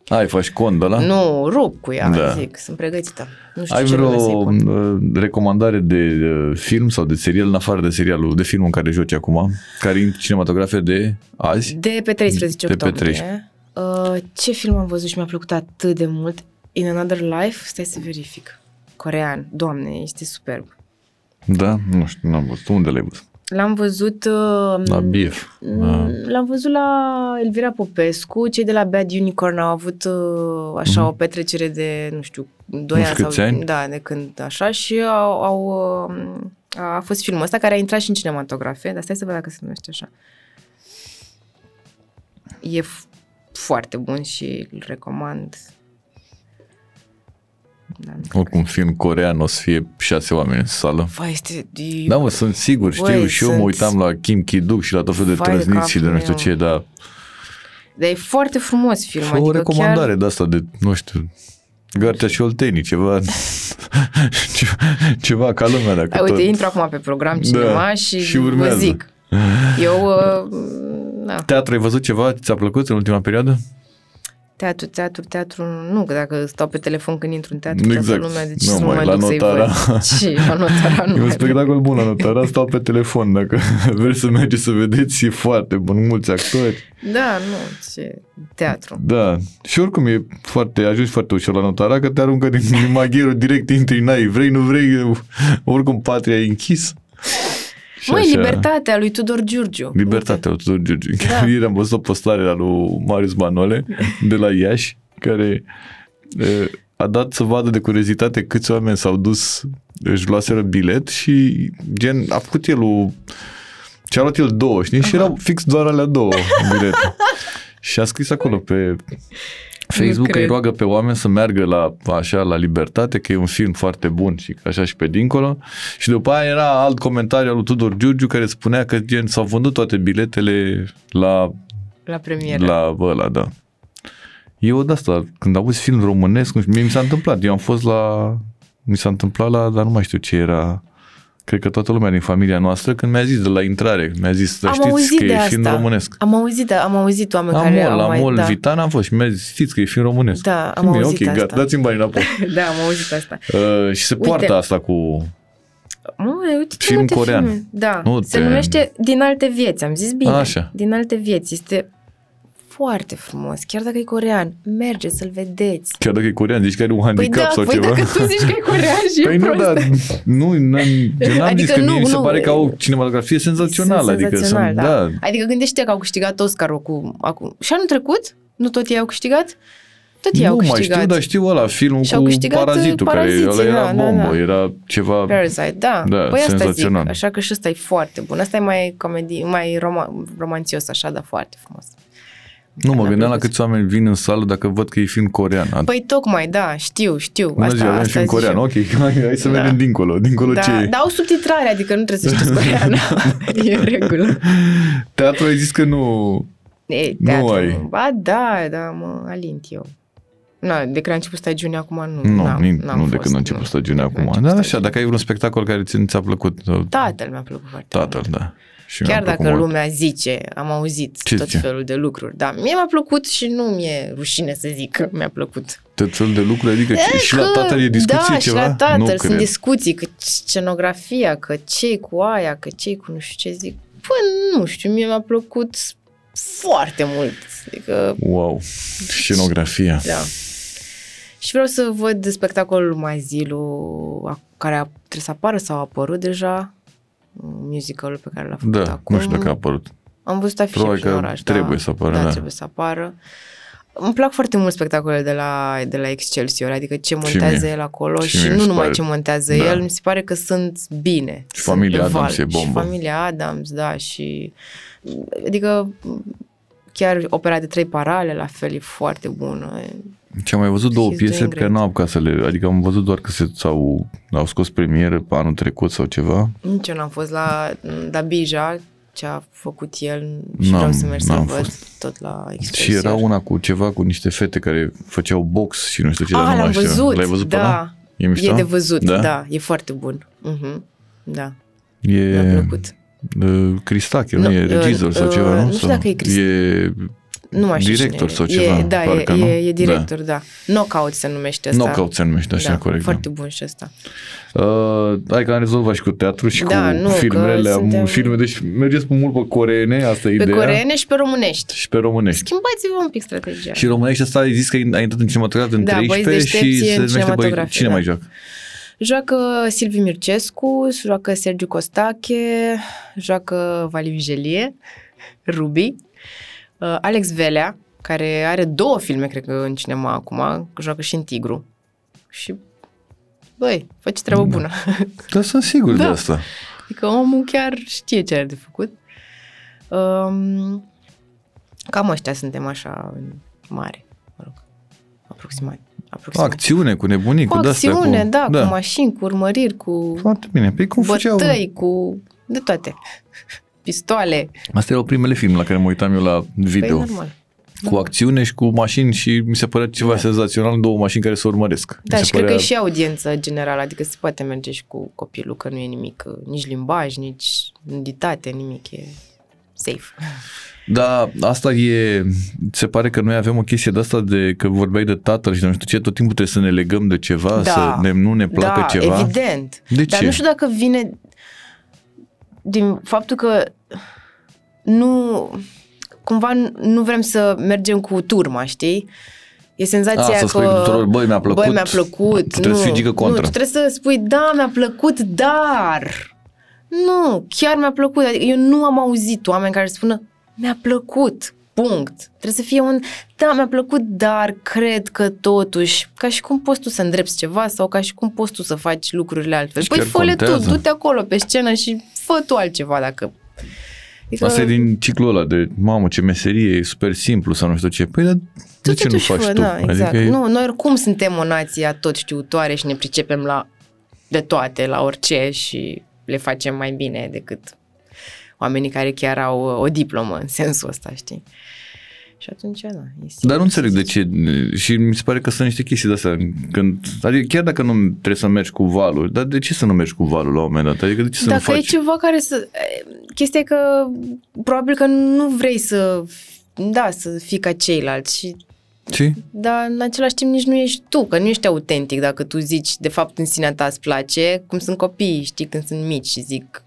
[SPEAKER 1] Ai, faci cont de la?
[SPEAKER 2] Nu, rup cu ea,
[SPEAKER 1] Da.
[SPEAKER 2] zic, sunt pregătită. Nu știu
[SPEAKER 1] Ai
[SPEAKER 2] ce nume
[SPEAKER 1] vreo
[SPEAKER 2] să-i pun.
[SPEAKER 1] uh, recomandare de uh, film sau de serial în afară de serialul, de filmul în care joci acum, care e în cinematografie de azi?
[SPEAKER 2] De pe 13
[SPEAKER 1] De pe
[SPEAKER 2] octombrie.
[SPEAKER 1] 13.
[SPEAKER 2] Uh, ce film am văzut și mi-a plăcut atât de mult? In Another Life? Stai să verific. Corean. Doamne, este superb.
[SPEAKER 1] Da? Nu știu, n-am văzut. Unde l-ai văzut?
[SPEAKER 2] L-am văzut... Uh,
[SPEAKER 1] La BF.
[SPEAKER 2] Mm,
[SPEAKER 1] Da.
[SPEAKER 2] L-am văzut la Elvira Popescu, cei de la Bad Unicorn au avut uh, așa
[SPEAKER 1] Mhm.
[SPEAKER 2] o petrecere de, nu știu, 2
[SPEAKER 1] Nu
[SPEAKER 2] ani
[SPEAKER 1] știu câți ani.
[SPEAKER 2] da, de când așa și au, au uh, a fost filmul ăsta care a intrat și în cinematografe, dar stai să văd dacă se numește așa. E f- foarte bun și îl recomand. Da, nu cred
[SPEAKER 1] Oricum, film corean o să fie șase oameni în sală.
[SPEAKER 2] că- Vai, este... E,
[SPEAKER 1] Da, mă, sunt sigur, știu
[SPEAKER 2] Băi,
[SPEAKER 1] și eu mă
[SPEAKER 2] sunt-
[SPEAKER 1] uitam la Kim Ki-duk și la tot felul de
[SPEAKER 2] Vai de
[SPEAKER 1] trăzniți și de
[SPEAKER 2] capul
[SPEAKER 1] nu știu
[SPEAKER 2] meu.
[SPEAKER 1] ce, dar
[SPEAKER 2] Dar e foarte frumos filmul.
[SPEAKER 1] fă o
[SPEAKER 2] adică
[SPEAKER 1] recomandare
[SPEAKER 2] chiar...
[SPEAKER 1] de asta de, nu știu, Gartea și Oltenii, ceva, (laughs) ceva, ceva ca lumea dacă
[SPEAKER 2] Hai, uite,
[SPEAKER 1] tot.
[SPEAKER 2] intru acum pe program cinema
[SPEAKER 1] Da,
[SPEAKER 2] și,
[SPEAKER 1] și
[SPEAKER 2] vă
[SPEAKER 1] urmează.
[SPEAKER 2] zic. Eu, uh, (laughs) da,
[SPEAKER 1] Teatru, ai văzut ceva? Ți-a plăcut în ultima perioadă?
[SPEAKER 2] Teatru, teatru, teatru, nu, că dacă stau pe telefon când intru în teatru,
[SPEAKER 1] Exact.
[SPEAKER 2] toată lumea, deci
[SPEAKER 1] Nu,
[SPEAKER 2] să nu
[SPEAKER 1] mai,
[SPEAKER 2] mai
[SPEAKER 1] la
[SPEAKER 2] duc să-i
[SPEAKER 1] notara. (laughs)
[SPEAKER 2] văd. Ce, la notara nu
[SPEAKER 1] E un
[SPEAKER 2] mai
[SPEAKER 1] spectacol bun la notara, stau pe telefon, dacă (laughs) vreți să mergeți să vedeți, e foarte bun, mulți actori.
[SPEAKER 2] Da, nu, ce, teatru.
[SPEAKER 1] Da, și oricum e foarte, ajungi foarte ușor la notara, că te aruncă din, (laughs) din magherul direct, intri, n-ai, vrei, nu vrei, oricum patria e închis. Și
[SPEAKER 2] Măi,
[SPEAKER 1] așa-
[SPEAKER 2] libertatea lui Tudor Giurgiu.
[SPEAKER 1] Libertatea lui Tudor Giurgiu.
[SPEAKER 2] Da.
[SPEAKER 1] Chiar (laughs) ieri am văzut o postare la lui Marius Manole de la Iași, care e, a dat să vadă de curiozitate câți oameni s-au dus, își luaseră bilet și gen, a făcut el o... Și-a luat el două, știi? Și erau fix doar alea două (laughs) bilete. și a scris acolo pe Facebook că îi
[SPEAKER 2] cred.
[SPEAKER 1] roagă pe oameni să meargă la așa la Libertate, că e un film foarte bun și că așa și pe dincolo. Și după aia era alt comentariu al lui Tudor Giurgiu care spunea că gen s-au vândut toate biletele la
[SPEAKER 2] La premieră.
[SPEAKER 1] la ăla, da. Eu de asta, când auzi film românesc, nu știu, mie mi s-a întâmplat, eu am fost la, mi s-a întâmplat la, dar nu mai știu ce era, cred că toată lumea din familia noastră, când mi-a zis de la intrare, mi-a zis, să
[SPEAKER 2] Am
[SPEAKER 1] știți
[SPEAKER 2] auzit
[SPEAKER 1] că
[SPEAKER 2] de
[SPEAKER 1] e
[SPEAKER 2] asta.
[SPEAKER 1] film românesc.
[SPEAKER 2] Am auzit, am auzit oameni
[SPEAKER 1] La
[SPEAKER 2] care
[SPEAKER 1] mol,
[SPEAKER 2] au
[SPEAKER 1] la
[SPEAKER 2] mai...
[SPEAKER 1] mol
[SPEAKER 2] da.
[SPEAKER 1] Vitan am fost și mi-a zis, știți că e film românesc.
[SPEAKER 2] Da, am
[SPEAKER 1] Și bine,
[SPEAKER 2] auzit
[SPEAKER 1] ok,
[SPEAKER 2] asta.
[SPEAKER 1] gata, dați-mi bani înapoi. (laughs)
[SPEAKER 2] Da, am auzit asta.
[SPEAKER 1] Uh, și se
[SPEAKER 2] Uite.
[SPEAKER 1] poartă asta cu...
[SPEAKER 2] Mă, uite ce
[SPEAKER 1] Film
[SPEAKER 2] multe
[SPEAKER 1] corean.
[SPEAKER 2] Filme. Da,
[SPEAKER 1] Nu
[SPEAKER 2] se
[SPEAKER 1] te-
[SPEAKER 2] numește Din alte vieți, am zis bine.
[SPEAKER 1] Așa.
[SPEAKER 2] Din alte vieți. Este foarte frumos, chiar dacă e corean. Merge să-l vedeți.
[SPEAKER 1] Chiar dacă e corean, zici că are un
[SPEAKER 2] Păi
[SPEAKER 1] handicap
[SPEAKER 2] da,
[SPEAKER 1] sau
[SPEAKER 2] păi
[SPEAKER 1] ceva.
[SPEAKER 2] dacă tu zici că e corean și
[SPEAKER 1] Păi
[SPEAKER 2] e
[SPEAKER 1] nu,
[SPEAKER 2] prost.
[SPEAKER 1] dar nu, n-am, eu n-am
[SPEAKER 2] Adică
[SPEAKER 1] zis că
[SPEAKER 2] nu,
[SPEAKER 1] mie mi se
[SPEAKER 2] nu,
[SPEAKER 1] pare că au cinematografie senzațională.
[SPEAKER 2] Sunt
[SPEAKER 1] adică
[SPEAKER 2] senzațional,
[SPEAKER 1] sunt,
[SPEAKER 2] da.
[SPEAKER 1] da.
[SPEAKER 2] Adică gândește că au câștigat Oscarul cu acum. Și anul trecut? Nu tot ei au câștigat? Tot ei
[SPEAKER 1] nu
[SPEAKER 2] au
[SPEAKER 1] mai
[SPEAKER 2] câștigat.
[SPEAKER 1] știu, dar știu ăla, filmul
[SPEAKER 2] Și-au
[SPEAKER 1] cu
[SPEAKER 2] câștigat,
[SPEAKER 1] Parazitul, care
[SPEAKER 2] Paraziții,
[SPEAKER 1] ăla era
[SPEAKER 2] da, da,
[SPEAKER 1] bombă,
[SPEAKER 2] da.
[SPEAKER 1] era ceva...
[SPEAKER 2] Parasite, da.
[SPEAKER 1] Da,
[SPEAKER 2] păi asta zic,
[SPEAKER 1] senzațional.
[SPEAKER 2] așa că și ăsta e foarte bun. Asta e mai comedie, mai rom- romanțios așa, dar foarte frumos.
[SPEAKER 1] Nu, mă
[SPEAKER 2] Mi-a
[SPEAKER 1] gândeam la
[SPEAKER 2] plăcut.
[SPEAKER 1] câți oameni vin în sală dacă văd că e film corean.
[SPEAKER 2] Păi tocmai, da, știu, știu.
[SPEAKER 1] Bună ziua, avem
[SPEAKER 2] asta
[SPEAKER 1] film
[SPEAKER 2] zic
[SPEAKER 1] corean,
[SPEAKER 2] și eu.
[SPEAKER 1] ok, (laughs) hai, hai să
[SPEAKER 2] Da.
[SPEAKER 1] vedem dincolo, dincolo
[SPEAKER 2] Da,
[SPEAKER 1] ce e.
[SPEAKER 2] dar au subtitrare, adică nu trebuie să știți coreană. (laughs) e în regulă.
[SPEAKER 1] Teatru ai zis că nu...
[SPEAKER 2] E,
[SPEAKER 1] Nu
[SPEAKER 2] teatru,
[SPEAKER 1] ai.
[SPEAKER 2] Ba da, da, mă alint eu. Na, de când a început stagiunea acum nu.
[SPEAKER 1] Nu,
[SPEAKER 2] n-am,
[SPEAKER 1] ni-
[SPEAKER 2] n-am
[SPEAKER 1] nu de
[SPEAKER 2] fost,
[SPEAKER 1] când a început
[SPEAKER 2] nu.
[SPEAKER 1] stagiunea
[SPEAKER 2] De când a
[SPEAKER 1] acum.
[SPEAKER 2] început
[SPEAKER 1] Da, așa,
[SPEAKER 2] stagiunea.
[SPEAKER 1] dacă ai vreun spectacol care ți, ți-a plăcut, uh,
[SPEAKER 2] Tatăl mi-a plăcut foarte
[SPEAKER 1] tatăl,
[SPEAKER 2] mult.
[SPEAKER 1] da. Și mi-a
[SPEAKER 2] Chiar
[SPEAKER 1] plăcut
[SPEAKER 2] dacă
[SPEAKER 1] mult.
[SPEAKER 2] lumea zice, am auzit
[SPEAKER 1] Ce
[SPEAKER 2] tot
[SPEAKER 1] zice?
[SPEAKER 2] felul de lucruri, dar mie mi-a plăcut și nu mi-e rușine să zic că mi-a plăcut.
[SPEAKER 1] Tot felul de lucruri, adică
[SPEAKER 2] E,
[SPEAKER 1] și la
[SPEAKER 2] că-
[SPEAKER 1] tatăl e discuție
[SPEAKER 2] da,
[SPEAKER 1] ceva?
[SPEAKER 2] și la tatăl
[SPEAKER 1] nu
[SPEAKER 2] sunt
[SPEAKER 1] cred.
[SPEAKER 2] discuții, că scenografia, că ce cu aia, că ce cu nu știu ce zic. Păi nu știu, mie mi-a plăcut foarte mult. Adică,
[SPEAKER 1] Wow, scenografia.
[SPEAKER 2] da. Și vreau să văd spectacolul Mazilu, a- care a, trebuie să apară sau a apărut deja, musicalul pe care l-a făcut
[SPEAKER 1] Da,
[SPEAKER 2] acum.
[SPEAKER 1] nu știu dacă a apărut.
[SPEAKER 2] Am văzut afișe
[SPEAKER 1] Probabil
[SPEAKER 2] prin
[SPEAKER 1] că
[SPEAKER 2] oraș.
[SPEAKER 1] trebuie
[SPEAKER 2] da,
[SPEAKER 1] să apară,
[SPEAKER 2] Da,
[SPEAKER 1] da.
[SPEAKER 2] trebuie să apară. Îmi plac foarte mult spectacolele de la, de la Excelsior, adică ce
[SPEAKER 1] Și
[SPEAKER 2] montează
[SPEAKER 1] mie.
[SPEAKER 2] el acolo
[SPEAKER 1] Și
[SPEAKER 2] și,
[SPEAKER 1] mie mi
[SPEAKER 2] nu
[SPEAKER 1] se
[SPEAKER 2] numai
[SPEAKER 1] pare-
[SPEAKER 2] ce montează
[SPEAKER 1] da.
[SPEAKER 2] el, mi se pare că sunt bine.
[SPEAKER 1] Și
[SPEAKER 2] sunt
[SPEAKER 1] familia
[SPEAKER 2] pe
[SPEAKER 1] Adams
[SPEAKER 2] val.
[SPEAKER 1] e bombă.
[SPEAKER 2] Și familia Adams, da, și adică chiar opera de trei parale, la fel, e foarte bună.
[SPEAKER 1] Și am mai văzut două
[SPEAKER 2] He's
[SPEAKER 1] piese
[SPEAKER 2] doing
[SPEAKER 1] pe care nu am apucat să le... Adică am văzut doar că se, sau au scos premieră pe anul trecut sau ceva.
[SPEAKER 2] Nici eu n-am fost la Dabija, ce a făcut el și
[SPEAKER 1] N-am-
[SPEAKER 2] vreau să merg să
[SPEAKER 1] n-am
[SPEAKER 2] văd
[SPEAKER 1] fost.
[SPEAKER 2] tot la
[SPEAKER 1] Și
[SPEAKER 2] Excelsior.
[SPEAKER 1] era una cu ceva, cu niște fete care făceau box și nu știu ce, dar
[SPEAKER 2] Ah,
[SPEAKER 1] nu mai
[SPEAKER 2] l-am
[SPEAKER 1] știu.
[SPEAKER 2] văzut,
[SPEAKER 1] L-ai văzut pe
[SPEAKER 2] da.
[SPEAKER 1] ăla? E mișto?
[SPEAKER 2] E de văzut,
[SPEAKER 1] Da?
[SPEAKER 2] da, da e foarte bun. Uh-huh. Da,
[SPEAKER 1] E
[SPEAKER 2] mi-a plăcut.
[SPEAKER 1] uh, Cristache, nu,
[SPEAKER 2] Nu,
[SPEAKER 1] e regizor
[SPEAKER 2] uh,
[SPEAKER 1] sau ceva,
[SPEAKER 2] uh,
[SPEAKER 1] nu?
[SPEAKER 2] nu știu
[SPEAKER 1] Sau
[SPEAKER 2] dacă e Crist-
[SPEAKER 1] E
[SPEAKER 2] Nu mai știu
[SPEAKER 1] director
[SPEAKER 2] cine
[SPEAKER 1] sau
[SPEAKER 2] e.
[SPEAKER 1] ceva,
[SPEAKER 2] E, da,
[SPEAKER 1] parcă,
[SPEAKER 2] e,
[SPEAKER 1] nu?
[SPEAKER 2] e, e director, da. Knockout se numește ăsta.
[SPEAKER 1] Knockout se numește, așa,
[SPEAKER 2] da,
[SPEAKER 1] corect.
[SPEAKER 2] Foarte bun și ăsta.
[SPEAKER 1] Da. Uh, hai că am rezolvat și cu teatru și
[SPEAKER 2] Da,
[SPEAKER 1] cu
[SPEAKER 2] nu,
[SPEAKER 1] filmele.
[SPEAKER 2] că
[SPEAKER 1] Am
[SPEAKER 2] suntem-
[SPEAKER 1] filme, deci mergeți pe mult pe coreene, asta e
[SPEAKER 2] Pe
[SPEAKER 1] ideea.
[SPEAKER 2] coreene și pe românești.
[SPEAKER 1] Și pe românești.
[SPEAKER 2] Schimbați-vă un pic strategia.
[SPEAKER 1] Și românești asta ai zis că ai intrat în cinematograf în
[SPEAKER 2] Da, băieți
[SPEAKER 1] 13 și
[SPEAKER 2] deștepți
[SPEAKER 1] se
[SPEAKER 2] în
[SPEAKER 1] numește băi,
[SPEAKER 2] cinematografie,
[SPEAKER 1] cine
[SPEAKER 2] da.
[SPEAKER 1] mai joacă?
[SPEAKER 2] Joacă Silviu Mircescu, joacă Sergiu Costache, joacă Vali Vigelie, Ruby, uh, Alex Velea, care are două filme, cred că, în cinema acum, joacă și în Tigru. Și, băi, face treabă
[SPEAKER 1] Da.
[SPEAKER 2] bună. (laughs)
[SPEAKER 1] Da, sunt sigur de
[SPEAKER 2] Da.
[SPEAKER 1] asta.
[SPEAKER 2] Adică omul chiar știe ce are de făcut. Um, cam ăștia suntem așa în mare, mă rog, aproximat. aproximat.
[SPEAKER 1] Acțiune, cu nebunii, cu,
[SPEAKER 2] cu
[SPEAKER 1] de-astea.
[SPEAKER 2] acțiune,
[SPEAKER 1] cu...
[SPEAKER 2] da, cu mașini, cu urmăriri, cu
[SPEAKER 1] Foarte bine. Păi cum făceau?
[SPEAKER 2] bătăi, cu de toate. Pistoale.
[SPEAKER 1] Astea erau primele filme la care mă uitam eu la video.
[SPEAKER 2] Păi normal.
[SPEAKER 1] cu acțiune și cu mașini și mi se părea ceva
[SPEAKER 2] Da.
[SPEAKER 1] senzațional, două mașini care se urmăresc.
[SPEAKER 2] Da,
[SPEAKER 1] mi se
[SPEAKER 2] și cred că
[SPEAKER 1] părea...
[SPEAKER 2] e și audiență generală, adică se poate merge și cu copilul, că nu e nimic, nici limbaj, nici nuditate, nimic, e safe.
[SPEAKER 1] Da, asta e, se pare că noi avem o chestie de asta de că vorbeai de tatăl și nu știu ce, tot timpul trebuie să ne legăm de ceva,
[SPEAKER 2] Da.
[SPEAKER 1] să ne, nu ne placă
[SPEAKER 2] da,
[SPEAKER 1] ceva.
[SPEAKER 2] evident.
[SPEAKER 1] De
[SPEAKER 2] Dar
[SPEAKER 1] ce?
[SPEAKER 2] nu știu dacă vine din faptul că nu cumva nu vrem să mergem cu turma, știi? E senzația
[SPEAKER 1] A, să
[SPEAKER 2] că...
[SPEAKER 1] spui tuturor, băi, mi-a plăcut.
[SPEAKER 2] Băi, mi-a plăcut.
[SPEAKER 1] Trebuie
[SPEAKER 2] nu,
[SPEAKER 1] să fii gică contră.
[SPEAKER 2] Nu, tu trebuie să spui, da, mi-a plăcut, dar... Nu, chiar mi-a plăcut. Adică eu nu am auzit oameni care spună, mi-a plăcut, punct. Trebuie să fie un, da, mi-a plăcut, dar cred că totuși, ca și cum poți tu să îndrepți ceva sau ca și cum poți tu să faci lucrurile altfel.
[SPEAKER 1] Și
[SPEAKER 2] Păi
[SPEAKER 1] chiar
[SPEAKER 2] fă tu,
[SPEAKER 1] contează.
[SPEAKER 2] du-te acolo pe scenă și fă tu altceva dacă... Adică,
[SPEAKER 1] Asta e din ciclul ăla de, mamă, ce meserie, e super simplu sau nu știu ce. Păi, dar de
[SPEAKER 2] tu
[SPEAKER 1] ce nu
[SPEAKER 2] totuși
[SPEAKER 1] faci
[SPEAKER 2] fă,
[SPEAKER 1] tu?
[SPEAKER 2] Da, exact.
[SPEAKER 1] Adică e-
[SPEAKER 2] Nu, noi oricum suntem o nație tot știutoare și ne pricepem la de toate, la orice și le facem mai bine decât oamenii care chiar au o diplomă în sensul ăsta, știi? Și atunci, da, e simplu
[SPEAKER 1] Dar nu
[SPEAKER 2] să
[SPEAKER 1] înțeleg de
[SPEAKER 2] zici.
[SPEAKER 1] ce și mi se pare că sunt niște chestii de astea când, adică chiar dacă nu trebuie să mergi cu valul, dar de ce să nu mergi cu valul la un moment dat? Adică de ce să
[SPEAKER 2] Dacă
[SPEAKER 1] nu
[SPEAKER 2] e
[SPEAKER 1] faci?
[SPEAKER 2] ceva care să... e, Chestia e că probabil că nu vrei să da, să fii ca ceilalți și
[SPEAKER 1] Ce?
[SPEAKER 2] dar în același timp nici nu ești tu, că nu ești autentic dacă tu zici de fapt în sinea ta îți place, cum sunt copiii, știi, când sunt mici și zic mm,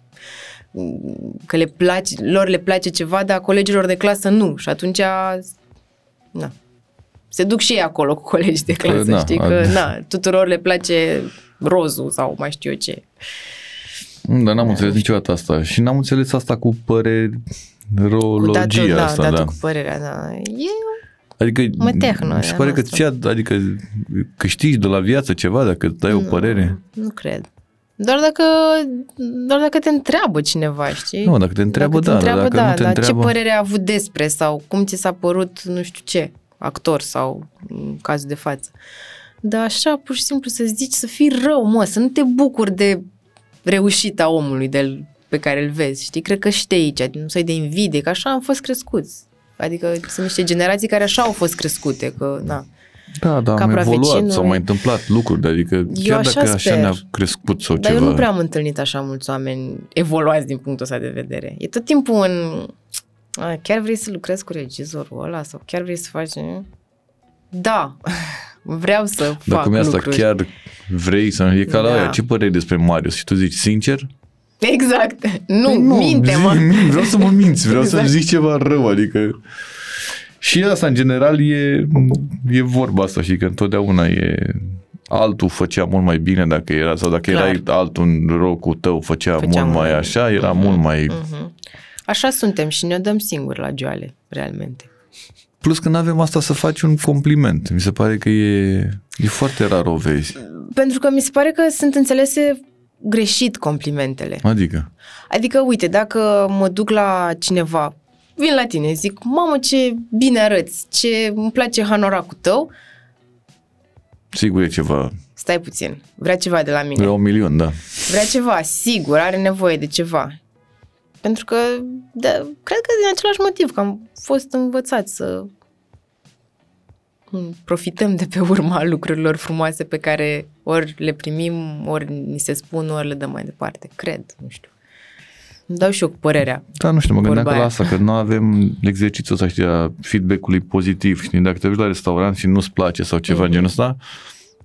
[SPEAKER 2] că le place, lor le place ceva, dar colegilor de clasă nu. Și atunci, na, se duc și ei acolo cu colegi de
[SPEAKER 1] Că,
[SPEAKER 2] clasă,
[SPEAKER 1] na,
[SPEAKER 2] știi,
[SPEAKER 1] a-
[SPEAKER 2] că na, tuturor le place rozul sau mai știu eu ce.
[SPEAKER 1] Mm, Dar n-am înțeles niciodată asta și n-am înțeles asta cu
[SPEAKER 2] Cu
[SPEAKER 1] părerologia
[SPEAKER 2] datul, da,
[SPEAKER 1] asta,
[SPEAKER 2] datul
[SPEAKER 1] da.
[SPEAKER 2] cu părerea, da. E
[SPEAKER 1] Adică
[SPEAKER 2] Mă tehnă,
[SPEAKER 1] mi se pare că
[SPEAKER 2] noastră.
[SPEAKER 1] ți adică câștigi de la viață ceva dacă dai o părere.
[SPEAKER 2] Nu cred. Doar dacă, doar dacă te întreabă cineva, știi?
[SPEAKER 1] Nu, dacă te întreabă,
[SPEAKER 2] dacă
[SPEAKER 1] da,
[SPEAKER 2] te întreabă,
[SPEAKER 1] dacă
[SPEAKER 2] da,
[SPEAKER 1] nu te
[SPEAKER 2] dar
[SPEAKER 1] întreabă-
[SPEAKER 2] ce părere a avut despre sau cum ți s-a părut, nu știu ce, actor sau în cazul de față. Dar așa, pur și simplu să zici să fii rău, mă, să nu te bucuri de reușita omului de pe care îl vezi, știi? Cred că și de aici, din soi de invidie, că așa am fost crescuți. Adică sunt niște generații care așa au fost crescute, că, na.
[SPEAKER 1] Da, da, am
[SPEAKER 2] Capra
[SPEAKER 1] evoluat,
[SPEAKER 2] vecinului.
[SPEAKER 1] s-au mai întâmplat lucruri, adică chiar
[SPEAKER 2] așa
[SPEAKER 1] dacă așa
[SPEAKER 2] sper.
[SPEAKER 1] ne-a crescut sau
[SPEAKER 2] Dar
[SPEAKER 1] ceva.
[SPEAKER 2] eu nu prea am întâlnit așa mulți oameni evoluați din punctul ăsta de vedere. E tot timpul în... A, chiar vrei să lucrezi cu regizorul ăla sau chiar vrei să faci... Da, (laughs) vreau să fac
[SPEAKER 1] Dacă mi asta
[SPEAKER 2] lucruri.
[SPEAKER 1] chiar vrei să... E ca la
[SPEAKER 2] Da.
[SPEAKER 1] aia, ce părere ai despre Marius? Și tu zici sincer?
[SPEAKER 2] Exact. Nu,
[SPEAKER 1] Păi
[SPEAKER 2] minte-mă.
[SPEAKER 1] zi- (laughs) Vreau să mă minți, vreau
[SPEAKER 2] Exact.
[SPEAKER 1] să-mi zic ceva rău, adică... Și asta, în general, e, e vorba asta și că întotdeauna e... Altul făcea mult mai bine dacă era, sau dacă
[SPEAKER 2] Clar.
[SPEAKER 1] erai altul în rocul tău, făcea,
[SPEAKER 2] Făcea
[SPEAKER 1] mult mai
[SPEAKER 2] mult.
[SPEAKER 1] așa, era mult mai...
[SPEAKER 2] Mhm. Așa suntem și ne dăm singuri la joale, realmente.
[SPEAKER 1] Plus că nu avem asta să faci un compliment. Mi se pare că e, e foarte rar o vezi.
[SPEAKER 2] Pentru că mi se pare că sunt înțelese greșit complimentele.
[SPEAKER 1] Adică,
[SPEAKER 2] Adică, uite, dacă mă duc la cineva, vin la tine, zic, mamă, ce bine arăți, ce îmi place hanoracul tău,
[SPEAKER 1] sigur e ceva,
[SPEAKER 2] stai puțin, vrea ceva de la mine.
[SPEAKER 1] vrea un milion, da.
[SPEAKER 2] Vrea ceva, sigur, are nevoie de ceva. Pentru că, da, cred că din același motiv, că am fost învățați să mm, profităm de pe urma lucrurilor frumoase pe care ori le primim, ori ni se spun, ori le dăm mai departe. Cred, nu știu. Îmi dau și eu cu părerea.
[SPEAKER 1] Da, nu știu, mă gândeam
[SPEAKER 2] Vorba
[SPEAKER 1] că la
[SPEAKER 2] aia.
[SPEAKER 1] asta, că nu avem exercițiul ăsta, știi, a feedback-ului pozitiv, știi, dacă te duci la restaurant și nu-ți place sau ceva
[SPEAKER 2] Mhm.
[SPEAKER 1] mm-hmm. genul ăsta,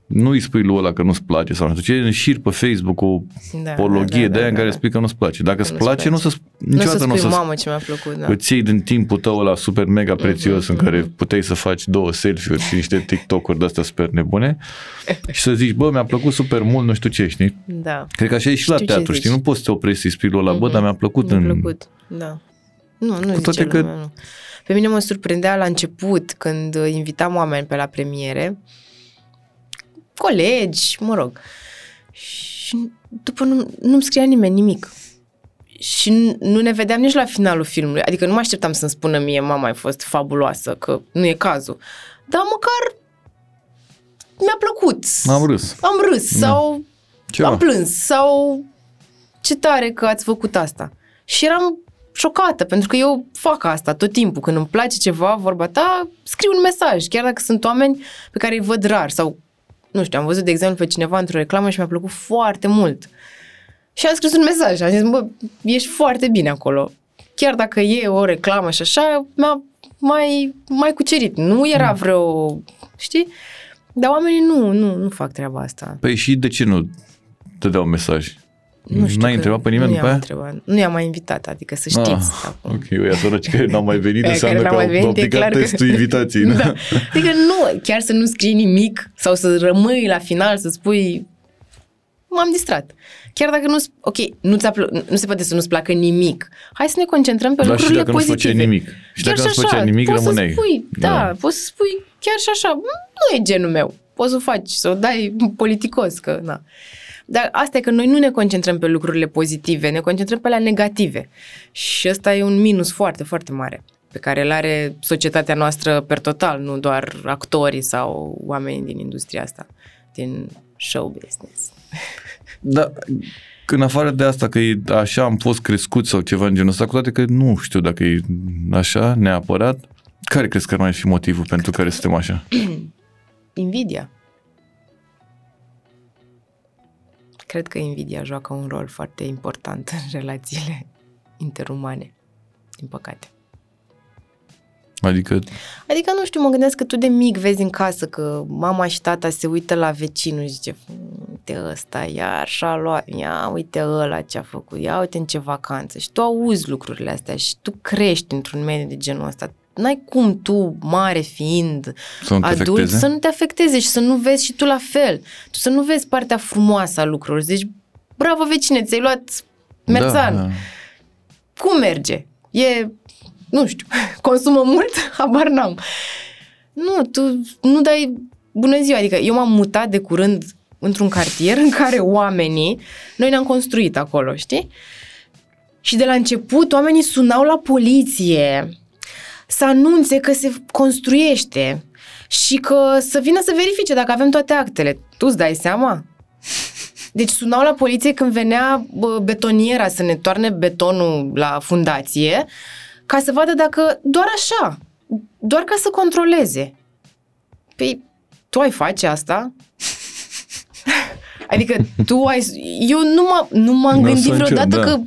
[SPEAKER 1] nu îi spui lui ăla că nu-ți place sau nu știu ce, înșiri pe Facebook o
[SPEAKER 2] Da,
[SPEAKER 1] apologie
[SPEAKER 2] da, da,
[SPEAKER 1] de aia
[SPEAKER 2] da,
[SPEAKER 1] în care
[SPEAKER 2] da.
[SPEAKER 1] spui că nu-ți place. Dacă îți
[SPEAKER 2] nu-ți
[SPEAKER 1] place, nu
[SPEAKER 2] place.
[SPEAKER 1] o să
[SPEAKER 2] Nu să
[SPEAKER 1] niciodată nu o
[SPEAKER 2] spui,
[SPEAKER 1] să
[SPEAKER 2] mamă, ce mi-a plăcut, da.
[SPEAKER 1] îți iei din timpul tău ăla super mega prețios în care puteai să faci două selfie-uri și niște TikTok-uri de-astea super nebune (laughs) și să zici, bă, mi-a plăcut super mult, nu știu ce, știi?
[SPEAKER 2] Da.
[SPEAKER 1] Cred că așa e și la
[SPEAKER 2] Știu ce
[SPEAKER 1] teatru,
[SPEAKER 2] zici.
[SPEAKER 1] știi? Nu poți să te oprești să-i spui lui ăla, bă,
[SPEAKER 2] Mhm.
[SPEAKER 1] dar mi-a plăcut
[SPEAKER 2] Mi-a
[SPEAKER 1] în...
[SPEAKER 2] plăcut, da. Nu, nu
[SPEAKER 1] Cu toate
[SPEAKER 2] zice
[SPEAKER 1] că-
[SPEAKER 2] lumea, nu. Pe mine mă surprindea la început când uh, invitam oameni pe la premiere, colegi, mă rog, și după nu, nu-mi scria nimeni nimic. Și nu- nu ne vedeam nici la finalul filmului. Adică nu mă așteptam să-mi spună mie, mama, ai fost fabuloasă, că nu e cazul. Dar măcar mi-a plăcut.
[SPEAKER 1] Am râs.
[SPEAKER 2] Am râs
[SPEAKER 1] Da.
[SPEAKER 2] sau
[SPEAKER 1] Ceva.
[SPEAKER 2] am plâns sau ce tare că ați făcut asta. Și eram șocată, pentru că eu fac asta tot timpul. Când îmi place ceva, vorba ta, scriu un mesaj, chiar dacă sunt oameni pe care îi văd rar sau, nu știu, am văzut, de exemplu, pe cineva într-o reclamă și mi-a plăcut foarte mult. Și am scris un mesaj, am zis, bă, ești foarte bine acolo. Chiar dacă e o reclamă și așa, mi-a mai, mai cucerit. Nu era vreo, știi? Dar oamenii nu, nu, nu fac treaba asta.
[SPEAKER 1] Păi și de ce nu te dau mesaj?
[SPEAKER 2] Nu știu
[SPEAKER 1] N-ai
[SPEAKER 2] că
[SPEAKER 1] întrebat pe nimeni
[SPEAKER 2] nu
[SPEAKER 1] după
[SPEAKER 2] i-am
[SPEAKER 1] aia?
[SPEAKER 2] Întrebat. Nu i-am mai invitat, adică să știți.
[SPEAKER 1] Ah,
[SPEAKER 2] acum.
[SPEAKER 1] ok, ăia săraci care n-au mai venit (laughs)
[SPEAKER 2] Aia
[SPEAKER 1] înseamnă
[SPEAKER 2] care
[SPEAKER 1] că
[SPEAKER 2] n-au
[SPEAKER 1] au,
[SPEAKER 2] mai venit,
[SPEAKER 1] au
[SPEAKER 2] e
[SPEAKER 1] picat
[SPEAKER 2] clar că-
[SPEAKER 1] testul invitației. (laughs)
[SPEAKER 2] Da. Adică nu, chiar să nu scrii nimic sau să rămâi la final să spui m-am distrat. Chiar dacă nu, ok, nu, ți-a plă, nu se poate să nu-ți placă nimic. Hai să ne concentrăm pe
[SPEAKER 1] Dar și
[SPEAKER 2] lucrurile
[SPEAKER 1] dacă nu-ți
[SPEAKER 2] pozitive.
[SPEAKER 1] făceai nimic. Și
[SPEAKER 2] Chiar
[SPEAKER 1] dacă nu-ți făceai nimic,
[SPEAKER 2] poți
[SPEAKER 1] rămâneai.
[SPEAKER 2] Să spui, da,
[SPEAKER 1] Da.
[SPEAKER 2] poți să spui chiar și așa, "Mm, nu e genul meu. Poți să o faci, să o dai politicos, că na. Dar asta e că noi nu ne concentrăm pe lucrurile pozitive, ne concentrăm pe la negative. Și ăsta e un minus foarte, foarte mare pe care îl are societatea noastră per total, nu doar actorii sau oamenii din industria asta, din show business. (laughs)
[SPEAKER 1] Da, în afară de asta că e așa am fost crescut sau ceva în genul ăsta, cu toate că nu știu dacă e așa neapărat, care crezi că ar mai fi motivul pentru care suntem așa? (clears throat)
[SPEAKER 2] Invidia. Cred că invidia joacă un rol foarte important în relațiile interumane, din păcate.
[SPEAKER 1] Adică,
[SPEAKER 2] Adică, nu știu, mă gândesc că tu de mic vezi în casă că mama și tata se uită la vecinul și zice uite ăsta, iar și-a luat, ia uite ăla ce a făcut, ia uite în ce vacanță. Și tu auzi lucrurile astea și tu crești într-un mediu de genul ăsta. N-ai cum tu, mare fiind,
[SPEAKER 1] să nu te
[SPEAKER 2] adult,
[SPEAKER 1] afecteze?
[SPEAKER 2] să nu te afecteze și să nu vezi și tu la fel. Tu să nu vezi partea frumoasă a lucrurilor. Zici, bravo vecine, ți-ai luat merțan.
[SPEAKER 1] Da, da.
[SPEAKER 2] Cum merge? E, nu știu, (laughs) consumă mult? (laughs) Habar n-am. Nu, tu nu dai bună ziua. Adică eu m-am mutat de curând într-un cartier în care oamenii, noi ne-am construit acolo, știi? Și de la început oamenii sunau la poliție să anunțe că se construiește și că să vină să verifice dacă avem toate actele. Tu îți dai seama? Deci sunau la poliție când venea bă, betoniera să ne toarne betonul la fundație ca să vadă dacă doar așa, doar ca să controleze. Păi, tu ai face asta? (laughs) adică tu ai... Eu nu, m- nu m-am
[SPEAKER 1] Nu
[SPEAKER 2] gândit
[SPEAKER 1] să încep,
[SPEAKER 2] vreodată
[SPEAKER 1] da.
[SPEAKER 2] că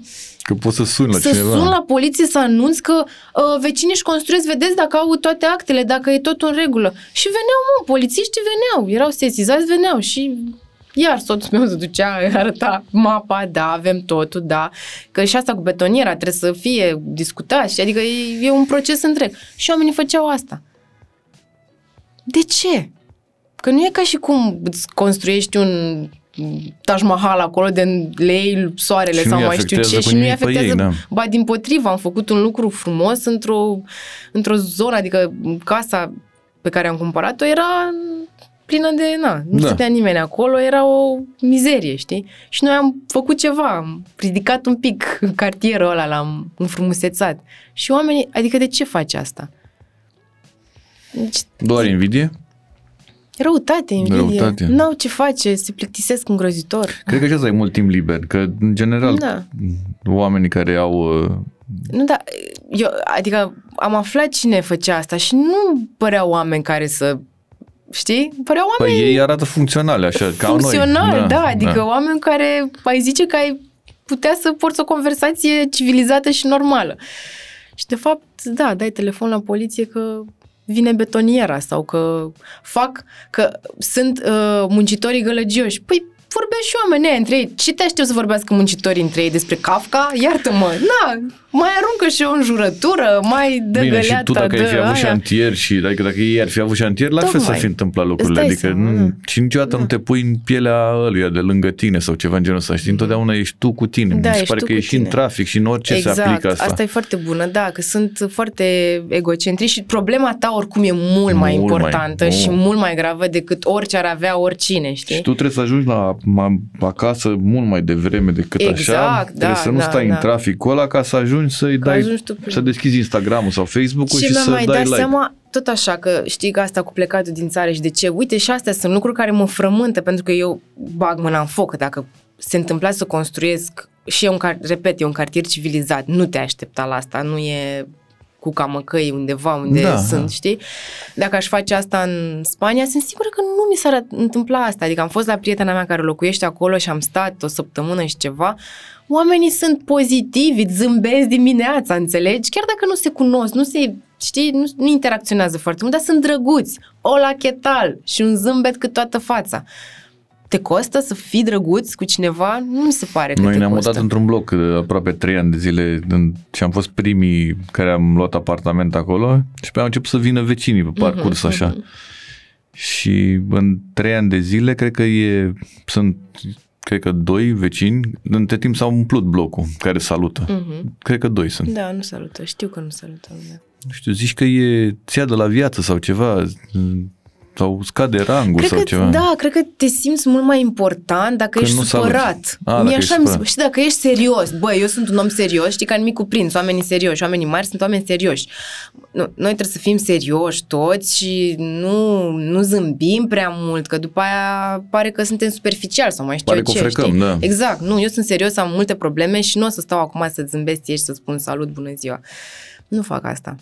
[SPEAKER 1] Că poți să suni la
[SPEAKER 2] să
[SPEAKER 1] cineva.
[SPEAKER 2] sun la poliție să anunț că uh, vecinii își construiesc, vedeți dacă au toate actele, dacă e tot în regulă. Și veneau, mă, polițiștii veneau, erau sesizați, veneau și iar soțul meu se ducea, arăta mapa, da, avem totul, da. Că și asta cu betoniera trebuie să fie discutat și adică e, e un proces întreg. Și oamenii făceau asta. De ce? Că nu e ca și cum îți construiești un Taj Mahal acolo de lei soarele
[SPEAKER 1] Și nu
[SPEAKER 2] sau
[SPEAKER 1] îi
[SPEAKER 2] mai știu
[SPEAKER 1] afectează
[SPEAKER 2] ce
[SPEAKER 1] cu
[SPEAKER 2] și nu-i
[SPEAKER 1] nimic pe
[SPEAKER 2] afectează.
[SPEAKER 1] ei, da.
[SPEAKER 2] Ba din potrivă, am făcut un lucru frumos într-o, într-o zonă, adică casa pe care am cumpărat-o era plină de, na, nu
[SPEAKER 1] Da.
[SPEAKER 2] stătea nimeni acolo, era o mizerie, știi? Și noi am făcut ceva, am ridicat un pic (laughs) cartierul ăla, l-am înfrumusețat. Și oamenii, adică de ce faci asta? Deci,
[SPEAKER 1] Doar invidie?
[SPEAKER 2] Răutate, invidie.
[SPEAKER 1] Răutate.
[SPEAKER 2] N-au ce face, se plictisesc îngrozitor.
[SPEAKER 1] Cred că și asta e mult timp liber, că în general
[SPEAKER 2] Da.
[SPEAKER 1] oamenii care au uh,
[SPEAKER 2] Nu, da, eu, adică am aflat cine făcea asta și nu păreau oameni care să, știi? Păreau oameni
[SPEAKER 1] Păi ei arată funcționale așa, ca
[SPEAKER 2] funcționali,
[SPEAKER 1] noi.
[SPEAKER 2] da, adică oameni care ai zice că ai putea să porți o conversație civilizată și normală. Și de fapt, da, dai telefon la poliție că vine betoniera sau că fac, că sunt uh, muncitorii gălăgioși. Păi vorbesc și oamenii ăia între ei. Ce te aștept să vorbească muncitorii între ei despre Kafka? Iartă-mă, na, mai aruncă și o înjurătură, mai dă
[SPEAKER 1] Bine, și
[SPEAKER 2] găleata,
[SPEAKER 1] tu dacă ai fi
[SPEAKER 2] dă
[SPEAKER 1] avut
[SPEAKER 2] aia.
[SPEAKER 1] șantier și adică dacă ei ar fi avut șantier, la fel
[SPEAKER 2] Tocmai.
[SPEAKER 1] s-ar fi întâmplat lucrurile.
[SPEAKER 2] Îți dai
[SPEAKER 1] Adică
[SPEAKER 2] seama,
[SPEAKER 1] nu,
[SPEAKER 2] da.
[SPEAKER 1] și niciodată nu te pui în pielea ăluia de lângă tine sau ceva în genul ăsta. Știi, întotdeauna ești tu cu tine.
[SPEAKER 2] Da,
[SPEAKER 1] Mi se
[SPEAKER 2] ești
[SPEAKER 1] pare
[SPEAKER 2] tu
[SPEAKER 1] că
[SPEAKER 2] cu
[SPEAKER 1] e și în
[SPEAKER 2] tine.
[SPEAKER 1] trafic și în orice
[SPEAKER 2] exact,
[SPEAKER 1] se aplică asta.
[SPEAKER 2] asta e foarte bună, da, că sunt foarte egocentrici și problema ta oricum e mult mai
[SPEAKER 1] Mult mai-
[SPEAKER 2] importantă
[SPEAKER 1] mult.
[SPEAKER 2] și mult mai gravă decât orice ar avea oricine, știi?
[SPEAKER 1] Și tu trebuie să ajungi la ma- acasă mult mai devreme decât așa.
[SPEAKER 2] Exact,
[SPEAKER 1] Trebuie
[SPEAKER 2] da,
[SPEAKER 1] să nu
[SPEAKER 2] da,
[SPEAKER 1] stai
[SPEAKER 2] da.
[SPEAKER 1] în traficul ăla ca să ajungi să-i
[SPEAKER 2] Că
[SPEAKER 1] dai,
[SPEAKER 2] ajungi tu prin-
[SPEAKER 1] să deschizi Instagram-ul sau Facebook-ul și,
[SPEAKER 2] și mi-am
[SPEAKER 1] să
[SPEAKER 2] mai
[SPEAKER 1] dai
[SPEAKER 2] dat
[SPEAKER 1] like.
[SPEAKER 2] seama tot așa că știi că asta cu plecatul din țară și de ce. Uite și astea sunt lucruri care mă frământă pentru că eu bag mâna în foc. Dacă se întâmpla să construiesc și e un, car- repet, e un cartier civilizat, nu te aștepta la asta, nu e cu camăcăi undeva unde
[SPEAKER 1] Da,
[SPEAKER 2] sunt,
[SPEAKER 1] da.
[SPEAKER 2] știi? Dacă aș face asta în Spania, sunt sigură că nu mi s-ar întâmpla asta. Adică am fost la prietena mea care locuiește acolo și am stat o săptămână și ceva. Oamenii sunt pozitivi, îți zâmbesc dimineața, înțelegi? Chiar dacă nu se cunosc, nu se, știi, nu, nu interacționează foarte mult, dar sunt drăguți. Ola chetal și un zâmbet cât toată fața. Te costă să fii drăguț cu cineva? Nu mi se pare că
[SPEAKER 1] Noi
[SPEAKER 2] te
[SPEAKER 1] ne-am
[SPEAKER 2] costă.
[SPEAKER 1] mutat într-un bloc de aproape 3 ani de zile în, și am fost primii care am luat apartament acolo și pe au început să vină vecinii pe parcurs
[SPEAKER 2] Mhm,
[SPEAKER 1] așa. Și în 3 ani de zile cred că e, sunt cred că doi vecini, între timp s-au umplut blocul care salută.
[SPEAKER 2] Mhm.
[SPEAKER 1] Cred că doi sunt.
[SPEAKER 2] Da, nu salută. Știu că nu salută. Da.
[SPEAKER 1] Nu știu, zici că e ți de la viață sau ceva, sau scade rangul
[SPEAKER 2] Cred
[SPEAKER 1] sau
[SPEAKER 2] că,
[SPEAKER 1] ceva.
[SPEAKER 2] da, cred că te simți mult mai important dacă
[SPEAKER 1] Când
[SPEAKER 2] ești
[SPEAKER 1] nu
[SPEAKER 2] supărat.
[SPEAKER 1] saluți. A,
[SPEAKER 2] Mie
[SPEAKER 1] dacă
[SPEAKER 2] așa
[SPEAKER 1] ești
[SPEAKER 2] mi se,
[SPEAKER 1] supărat.
[SPEAKER 2] și dacă ești serios, bă, eu sunt un om serios, știi, ca în micul prins, oamenii serioși, oamenii mari sunt oameni serioși. Nu, noi trebuie să fim serioși toți și nu, nu zâmbim prea mult, că după aia pare că suntem superficiali sau mai știu
[SPEAKER 1] Pare
[SPEAKER 2] eu
[SPEAKER 1] că
[SPEAKER 2] ce,
[SPEAKER 1] o frecăm,
[SPEAKER 2] știi?
[SPEAKER 1] da.
[SPEAKER 2] Exact, nu, eu sunt serios, am multe probleme și nu o să stau acum să zâmbesc ție și să spun salut, bună ziua. Nu fac asta.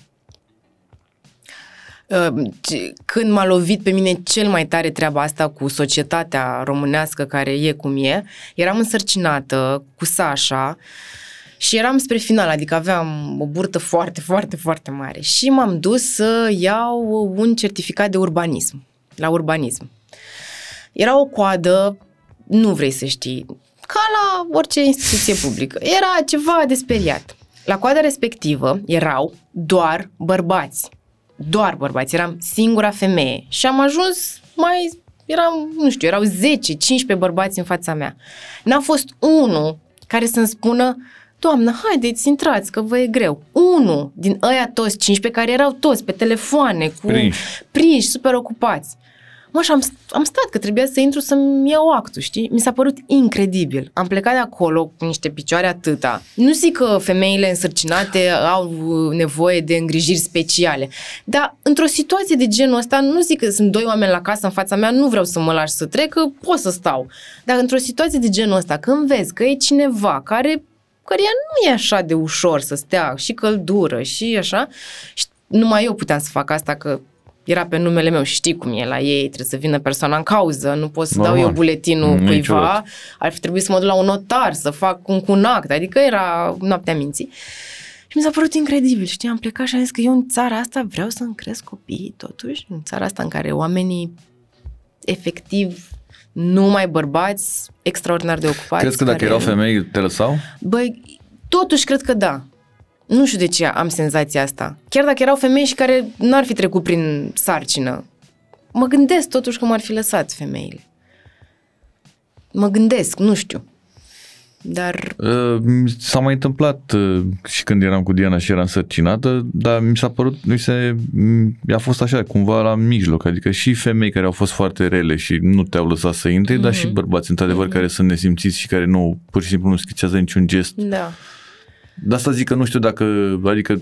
[SPEAKER 2] Uh, ce- când m-a lovit pe mine cel mai tare treaba asta cu societatea românească care e cum e, eram însărcinată cu Sasha și eram spre final, adică aveam o burtă foarte, foarte, foarte mare și m-am dus să iau un certificat de urbanism, la urbanism. Era o coadă, nu vrei să știi, ca la orice instituție publică. Era ceva de speriat. La coada respectivă erau doar bărbați. Doar bărbați. Eram singura femeie. Și am ajuns mai... Eram, nu știu, erau 10-15 bărbați în fața mea. N-a fost unul care să-mi spună Doamnă, haideți, intrați, că vă e greu. Unul din ăia toți, 15 care erau toți pe telefoane, cu
[SPEAKER 1] Prinși.
[SPEAKER 2] prinși super ocupați. Măș, și am, am stat că trebuia să intru să-mi iau actul, știi? Mi s-a părut incredibil. Am plecat de acolo cu niște picioare atâta. Nu zic că femeile însărcinate au uh, nevoie de îngrijiri speciale, dar într-o situație de genul ăsta, nu zic că sunt doi oameni la casă în fața mea, nu vreau să mă lași să trec, că pot să stau. Dar într-o situație de genul ăsta, când vezi că e cineva care căreia nu e așa de ușor să stea și căldură și așa, și numai eu puteam să fac asta că era pe numele meu și știi cum e la ei, trebuie să vină persoana în cauză, nu pot să
[SPEAKER 1] Normal.
[SPEAKER 2] dau eu buletinul
[SPEAKER 1] Mm,
[SPEAKER 2] cuiva,
[SPEAKER 1] niciodată.
[SPEAKER 2] ar fi trebuit să mă duc la un notar, să fac un, cu un act, adică era noaptea minții. Și mi s-a părut incredibil, știi, am plecat și am zis că eu în țara asta vreau să-mi cresc copiii totuși, în țara asta în care oamenii efectiv numai bărbați extraordinar de ocupați.
[SPEAKER 1] Crezi că dacă
[SPEAKER 2] care-
[SPEAKER 1] erau femei, te lăsau?
[SPEAKER 2] Băi, totuși cred că da. Nu știu de ce am senzația asta. Chiar dacă erau femei și care n-ar fi trecut prin sarcină, mă gândesc totuși că m-ar fi lăsat femeile. Mă gândesc, nu știu. Dar
[SPEAKER 1] Uh, mi S-a mai întâmplat uh, și când eram cu Diana și eram sărcinată, dar mi s-a părut, mi se, mi-a fost așa, cumva la mijloc, adică și femei care au fost foarte rele și nu te-au lăsat să intri, mm-hmm. dar și bărbați, într-adevăr, mm-hmm. care sunt nesimțiți și care nu, pur și simplu nu schițează niciun gest.
[SPEAKER 2] da.
[SPEAKER 1] De asta zic că nu știu dacă, adică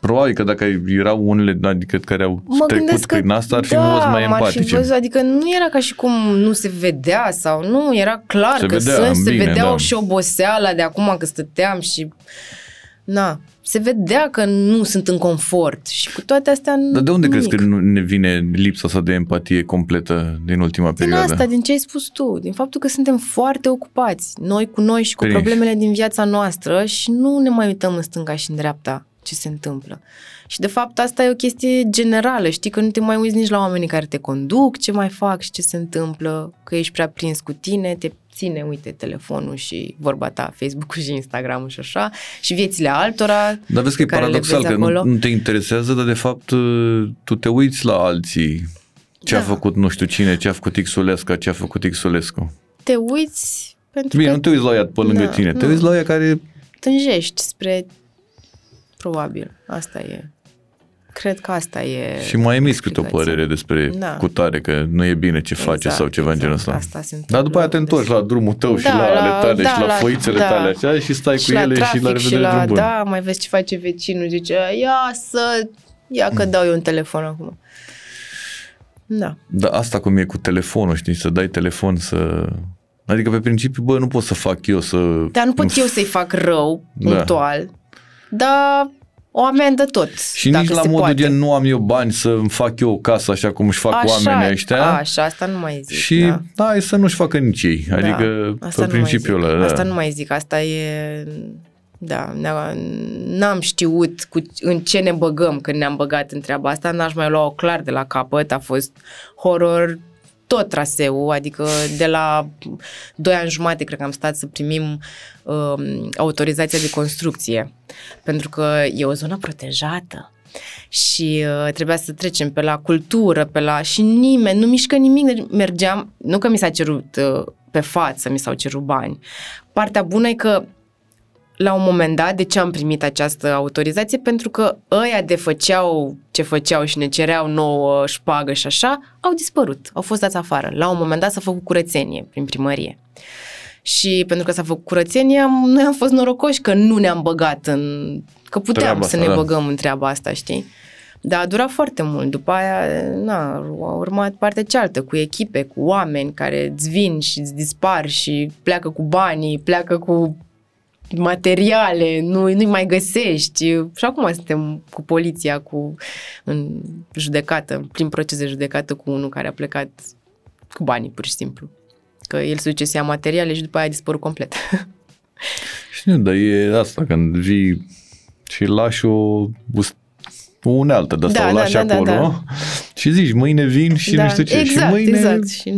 [SPEAKER 1] probabil că dacă erau unele adică, care au
[SPEAKER 2] Mă
[SPEAKER 1] trecut
[SPEAKER 2] gândesc că
[SPEAKER 1] prin asta, ar fi
[SPEAKER 2] da,
[SPEAKER 1] fost mai
[SPEAKER 2] m-ar fi
[SPEAKER 1] empatice.
[SPEAKER 2] văzut, adică nu era ca și cum nu se vedea sau nu, era clar
[SPEAKER 1] Se
[SPEAKER 2] că
[SPEAKER 1] vedea,
[SPEAKER 2] sunt, se
[SPEAKER 1] bine,
[SPEAKER 2] vedeau
[SPEAKER 1] da.
[SPEAKER 2] și oboseala de acum că stăteam și na, se vedea că nu sunt în confort și cu toate astea
[SPEAKER 1] Dar de unde
[SPEAKER 2] nimic.
[SPEAKER 1] crezi că nu ne vine lipsa asta de empatie completă din ultima
[SPEAKER 2] Din
[SPEAKER 1] perioadă?
[SPEAKER 2] asta, din ce ai spus tu, din faptul că suntem foarte ocupați, noi cu noi și cu
[SPEAKER 1] Prinși.
[SPEAKER 2] problemele din viața noastră și nu ne mai uităm în stânga și în dreapta ce se întâmplă. Și de fapt asta e o chestie generală, știi că nu te mai uiți nici la oamenii care te conduc, ce mai fac și ce se întâmplă, că ești prea prins cu tine, te ține, uite, telefonul și vorba ta, Facebook-ul și Instagram-ul și așa, și viețile altora.
[SPEAKER 1] Dar vezi că e
[SPEAKER 2] pe care le
[SPEAKER 1] paradoxal
[SPEAKER 2] vezi
[SPEAKER 1] că nu,
[SPEAKER 2] acolo.
[SPEAKER 1] nu te interesează, dar de fapt uh, tu te uiți la alții. Ce a
[SPEAKER 2] Da.
[SPEAKER 1] făcut nu știu cine, ce a făcut Xulescu, ce a făcut Xulescu.
[SPEAKER 2] Te uiți pentru
[SPEAKER 1] Bine,
[SPEAKER 2] că
[SPEAKER 1] nu te uiți la ea pe lângă
[SPEAKER 2] Da,
[SPEAKER 1] tine, te
[SPEAKER 2] nu.
[SPEAKER 1] uiți la ea care...
[SPEAKER 2] tânjești spre... Probabil, asta e. Cred că asta e...
[SPEAKER 1] Și mai emiți câte o
[SPEAKER 2] explicația.
[SPEAKER 1] părere despre
[SPEAKER 2] Da.
[SPEAKER 1] cutare, că nu e bine ce face
[SPEAKER 2] Exact,
[SPEAKER 1] sau ceva în genul ăsta.
[SPEAKER 2] Asta se
[SPEAKER 1] Dar
[SPEAKER 2] întâmplă
[SPEAKER 1] după aia te întorci la drumul tău și
[SPEAKER 2] Da,
[SPEAKER 1] la ale
[SPEAKER 2] la-
[SPEAKER 1] tale
[SPEAKER 2] da,
[SPEAKER 1] și la
[SPEAKER 2] la-
[SPEAKER 1] foițele
[SPEAKER 2] da.
[SPEAKER 1] tale așa și stai
[SPEAKER 2] și
[SPEAKER 1] cu
[SPEAKER 2] la
[SPEAKER 1] ele
[SPEAKER 2] trafic
[SPEAKER 1] și la
[SPEAKER 2] și
[SPEAKER 1] revedere
[SPEAKER 2] la,
[SPEAKER 1] drum bun.
[SPEAKER 2] da, mai vezi ce face vecinul, zice, ia să, ia că dau eu un telefon acum. Da.
[SPEAKER 1] Dar asta cum e cu telefonul, știi, să dai telefon să... Adică pe principiu, bă, nu pot să fac eu să...
[SPEAKER 2] Dar nu pot eu să-i fac rău,
[SPEAKER 1] Da.
[SPEAKER 2] punctual, dar o amendă tot,
[SPEAKER 1] Și
[SPEAKER 2] dacă
[SPEAKER 1] nici la
[SPEAKER 2] se
[SPEAKER 1] modul
[SPEAKER 2] poate.
[SPEAKER 1] gen nu am eu bani să îmi fac eu o casă așa cum își fac
[SPEAKER 2] așa,
[SPEAKER 1] oamenii ăștia.
[SPEAKER 2] Așa, asta nu mai zic.
[SPEAKER 1] și
[SPEAKER 2] da.
[SPEAKER 1] da. hai să nu-și facă nici ei. Adică
[SPEAKER 2] asta
[SPEAKER 1] pe
[SPEAKER 2] nu mai
[SPEAKER 1] principiul
[SPEAKER 2] zic.
[SPEAKER 1] ăla. Da.
[SPEAKER 2] Asta nu mai zic, asta e... Da, ne- n-am știut cu, în ce ne băgăm când ne-am băgat în treaba asta, n-aș mai lua-o clar de la capăt, a fost horror tot traseul, adică de la 2 ani jumate cred că am stat să primim um, autorizația de construcție, pentru că e o zonă protejată și uh, trebuia să trecem pe la cultură, pe la... și nimeni, nu mișcă nimic, deci mergeam, nu că mi s-a cerut uh, pe față, mi s-au cerut bani. Partea bună e că la un moment dat, de ce am primit această autorizație? Pentru că ăia de făceau ce făceau și ne cereau nouă șpagă și așa, au dispărut, au fost dați afară. La un moment dat s-a făcut curățenie prin primărie. Și pentru că s-a făcut curățenie, am, noi am fost norocoși că nu ne-am băgat în... că puteam
[SPEAKER 1] Treaba
[SPEAKER 2] să
[SPEAKER 1] asta,
[SPEAKER 2] ne
[SPEAKER 1] da.
[SPEAKER 2] băgăm în treaba asta, știi? Dar a durat foarte mult. După aia, na, a urmat partea cealaltă, cu echipe, cu oameni care îți vin și îți dispar și pleacă cu banii, pleacă cu materiale, nu, nu-i mai găsești. Și acum suntem cu poliția, cu în judecată, prin proces de judecată cu unul care a plecat cu banii, pur și simplu. Că el se duce să ia materiale și după aia a dispărut complet. (laughs)
[SPEAKER 1] Știu, dar e asta, când vii și lași o, o unealtă de asta,
[SPEAKER 2] Da,
[SPEAKER 1] o
[SPEAKER 2] da,
[SPEAKER 1] lași
[SPEAKER 2] da, da,
[SPEAKER 1] acolo
[SPEAKER 2] da.
[SPEAKER 1] și zici, mâine vin și nu știu ce.
[SPEAKER 2] exact,
[SPEAKER 1] și mâine
[SPEAKER 2] exact. Și,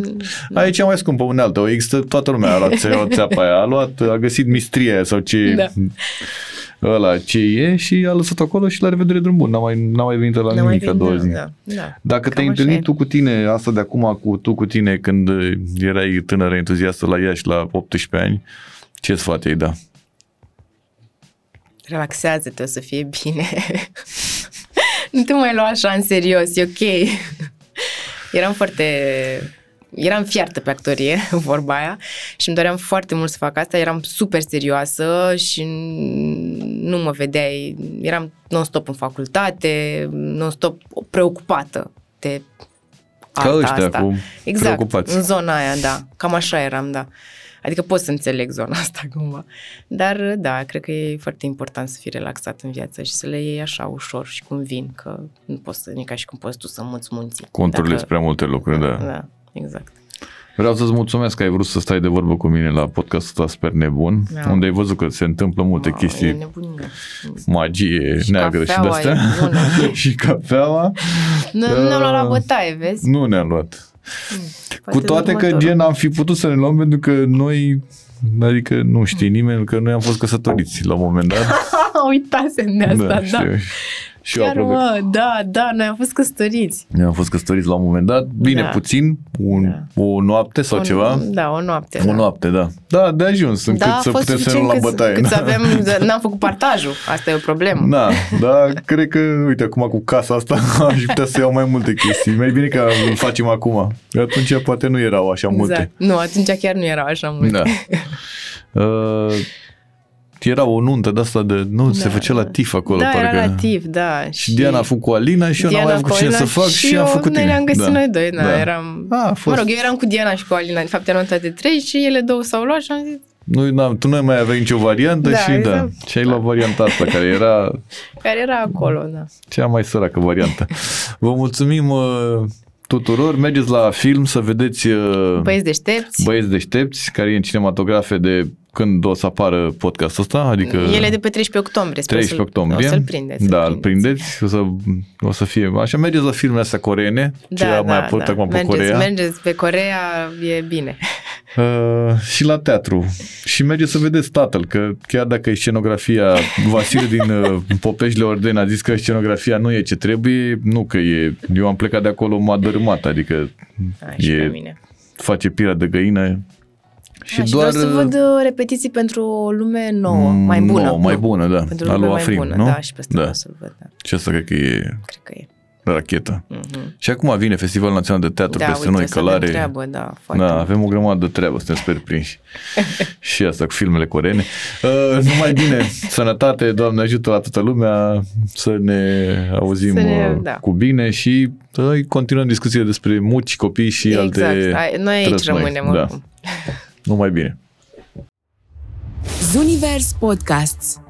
[SPEAKER 1] Aia e cea mai scumpă unealtă. O există, toată lumea a luat (laughs) țe- țeapa aia, a luat, a găsit mistria aia sau ce,
[SPEAKER 2] Da.
[SPEAKER 1] ăla ce e și a lăsat acolo și la revedere drum bun. N-a mai, n-a mai venit la
[SPEAKER 2] n-a mai
[SPEAKER 1] nimic a
[SPEAKER 2] venit,
[SPEAKER 1] doua
[SPEAKER 2] da,
[SPEAKER 1] zi.
[SPEAKER 2] da, da.
[SPEAKER 1] Dacă
[SPEAKER 2] Cam
[SPEAKER 1] te-ai
[SPEAKER 2] așa
[SPEAKER 1] întâlnit
[SPEAKER 2] e.
[SPEAKER 1] tu cu tine, asta de acum cu tu cu tine când uh, erai tânără entuziastă la Iași la 18 ani, ce sfat ai da?
[SPEAKER 2] relaxează-te, o să fie bine. (laughs) (laughs) nu te mai lua așa în serios, e ok. Eram foarte... Eram fiartă pe actorie, (laughs) vorba aia, și îmi doream foarte mult să fac asta. Eram super serioasă și nu mă vedeai. Eram non-stop în facultate, non-stop preocupată de
[SPEAKER 1] Ca
[SPEAKER 2] arta
[SPEAKER 1] ăștia
[SPEAKER 2] asta.
[SPEAKER 1] cu
[SPEAKER 2] exact,
[SPEAKER 1] preocupați.
[SPEAKER 2] în zona aia, da. Cam așa eram, da. Adică pot să înțeleg zona asta (laughs) cumva. Dar, da, cred că e foarte important să fii relaxat în viață și să le iei așa ușor și cum vin, că nu poți să, nu e ca și cum poți tu să muți munții.
[SPEAKER 1] Controlezi
[SPEAKER 2] Dacă-
[SPEAKER 1] prea multe lucruri, da.
[SPEAKER 2] Da, exact.
[SPEAKER 1] Vreau să-ți mulțumesc că ai vrut să stai de vorbă cu mine la podcastul ăsta Sper Nebun,
[SPEAKER 2] Da.
[SPEAKER 1] unde ai văzut că se întâmplă multe
[SPEAKER 2] Wow, E
[SPEAKER 1] chestii,
[SPEAKER 2] nebunie.
[SPEAKER 1] magie
[SPEAKER 2] Și
[SPEAKER 1] neagră și
[SPEAKER 2] cafeaua
[SPEAKER 1] de-astea.
[SPEAKER 2] e bună. (laughs)
[SPEAKER 1] și cafeaua.
[SPEAKER 2] Nu, nu ne-am luat la
[SPEAKER 1] Uh,
[SPEAKER 2] bătaie, vezi?
[SPEAKER 1] Nu ne-am luat.
[SPEAKER 2] Poate
[SPEAKER 1] Cu toate că
[SPEAKER 2] următorul.
[SPEAKER 1] gen am fi putut să ne luăm pentru că noi, adică nu știe nimeni că noi am fost căsătoriți la un moment dat. (laughs)
[SPEAKER 2] Uitasem de asta, da.
[SPEAKER 1] știu. Și eu
[SPEAKER 2] Chiar,
[SPEAKER 1] aproape.
[SPEAKER 2] mă, da, da, noi am fost căsătoriți.
[SPEAKER 1] Noi am fost căsătoriți la un moment dat, bine
[SPEAKER 2] Da.
[SPEAKER 1] puțin, un,
[SPEAKER 2] Da.
[SPEAKER 1] o noapte sau
[SPEAKER 2] O-
[SPEAKER 1] ceva.
[SPEAKER 2] Da, o noapte.
[SPEAKER 1] O
[SPEAKER 2] da.
[SPEAKER 1] noapte, da. Da, de ajuns, încât
[SPEAKER 2] Da, a
[SPEAKER 1] să
[SPEAKER 2] fost
[SPEAKER 1] putem să ne luăm la
[SPEAKER 2] suficient
[SPEAKER 1] bătaie.
[SPEAKER 2] cât, cât să
[SPEAKER 1] da.
[SPEAKER 2] avem, n-am făcut partajul, asta e o problemă.
[SPEAKER 1] Da, da, cred că, uite, acum cu casa asta (laughs) aș putea să iau mai multe chestii. Mai bine că îl facem acum. Atunci poate nu erau așa multe.
[SPEAKER 2] Exact. Nu, atunci chiar nu erau așa multe.
[SPEAKER 1] Da. (laughs) Uh, era o nuntă de asta de, nu, se
[SPEAKER 2] Da,
[SPEAKER 1] făcea la
[SPEAKER 2] da.
[SPEAKER 1] TIF acolo,
[SPEAKER 2] da,
[SPEAKER 1] parcă.
[SPEAKER 2] era la TIF, da.
[SPEAKER 1] Și Diana a făcut cu Alina și eu n-am mai avut cu cine
[SPEAKER 2] Alina
[SPEAKER 1] să fac și,
[SPEAKER 2] eu,
[SPEAKER 1] am făcut
[SPEAKER 2] noi
[SPEAKER 1] tine.
[SPEAKER 2] ne-am găsit
[SPEAKER 1] da.
[SPEAKER 2] noi doi, da,
[SPEAKER 1] Da.
[SPEAKER 2] eram...
[SPEAKER 1] A, a fost.
[SPEAKER 2] Mă rog, eu eram cu Diana și cu Alina, de fapt eram toate trei și ele două s-au luat și am zis,
[SPEAKER 1] Nu, n-am, tu nu mai aveai nicio variantă
[SPEAKER 2] Da,
[SPEAKER 1] și da,
[SPEAKER 2] exact.
[SPEAKER 1] și ai luat varianta asta care era (laughs)
[SPEAKER 2] care era acolo, da.
[SPEAKER 1] cea mai săracă variantă. Vă mulțumim uh, tuturor, mergeți la film să vedeți uh,
[SPEAKER 2] Băieți deștepți,
[SPEAKER 1] Băieți deștepți, care e în cinematografe de când o să apară podcastul ăsta, adică
[SPEAKER 2] ele de pe 13 octombrie. sper
[SPEAKER 1] 13
[SPEAKER 2] să-l-
[SPEAKER 1] octombrie.
[SPEAKER 2] O să-l prindeți.
[SPEAKER 1] Da,
[SPEAKER 2] să-l
[SPEAKER 1] îl prindeți, o să, o să fie, așa mergeți la filmele astea coreene, ce a mai apărut acum pe
[SPEAKER 2] Da, mergeți,
[SPEAKER 1] Corea.
[SPEAKER 2] Mergeți pe Corea, e bine. (laughs)
[SPEAKER 1] Uh, și la teatru. Și mergeți să vedeți tatăl, că chiar dacă e scenografia, Vasile din uh, Popeșile Ordeni a zis că scenografia nu e ce trebuie, nu că e, eu am plecat de acolo m-a dărâmat, adică
[SPEAKER 2] A, și
[SPEAKER 1] E-
[SPEAKER 2] pe mine.
[SPEAKER 1] face pira de găină și
[SPEAKER 2] Da, și
[SPEAKER 1] doar...
[SPEAKER 2] vreau să văd uh, repetiții pentru o lume nouă, mai bună.
[SPEAKER 1] Nouă, mai
[SPEAKER 2] nu,
[SPEAKER 1] bună, da.
[SPEAKER 2] Pentru o
[SPEAKER 1] Al
[SPEAKER 2] lume
[SPEAKER 1] lui
[SPEAKER 2] mai
[SPEAKER 1] Afrin,
[SPEAKER 2] bună,
[SPEAKER 1] nu?
[SPEAKER 2] da, și pe asta
[SPEAKER 1] Da.
[SPEAKER 2] vreau să-l văd, da.
[SPEAKER 1] Și asta cred că e
[SPEAKER 2] Cred că e.
[SPEAKER 1] rachetă.
[SPEAKER 2] Mhm.
[SPEAKER 1] Și acum vine Festivalul Național de Teatru
[SPEAKER 2] Da,
[SPEAKER 1] peste
[SPEAKER 2] uite,
[SPEAKER 1] noi,
[SPEAKER 2] o să avem
[SPEAKER 1] Călare.
[SPEAKER 2] treabă, da, foarte
[SPEAKER 1] Da,
[SPEAKER 2] mult.
[SPEAKER 1] avem o grămadă de treabă, suntem sper prinși. (laughs) și asta cu filmele coreene. Uh, numai bine, sănătate, Doamne ajută la toată lumea, să ne auzim
[SPEAKER 2] Să ne-
[SPEAKER 1] uh,
[SPEAKER 2] da.
[SPEAKER 1] cu bine și să continuăm discuțiile despre muci, copii și
[SPEAKER 2] exact.
[SPEAKER 1] alte
[SPEAKER 2] Ai- Noi aici
[SPEAKER 1] trăsnoi.
[SPEAKER 2] rămânem
[SPEAKER 1] Da.
[SPEAKER 2] Oricum.
[SPEAKER 1] Numai bine.
[SPEAKER 3] Zunivers Podcasts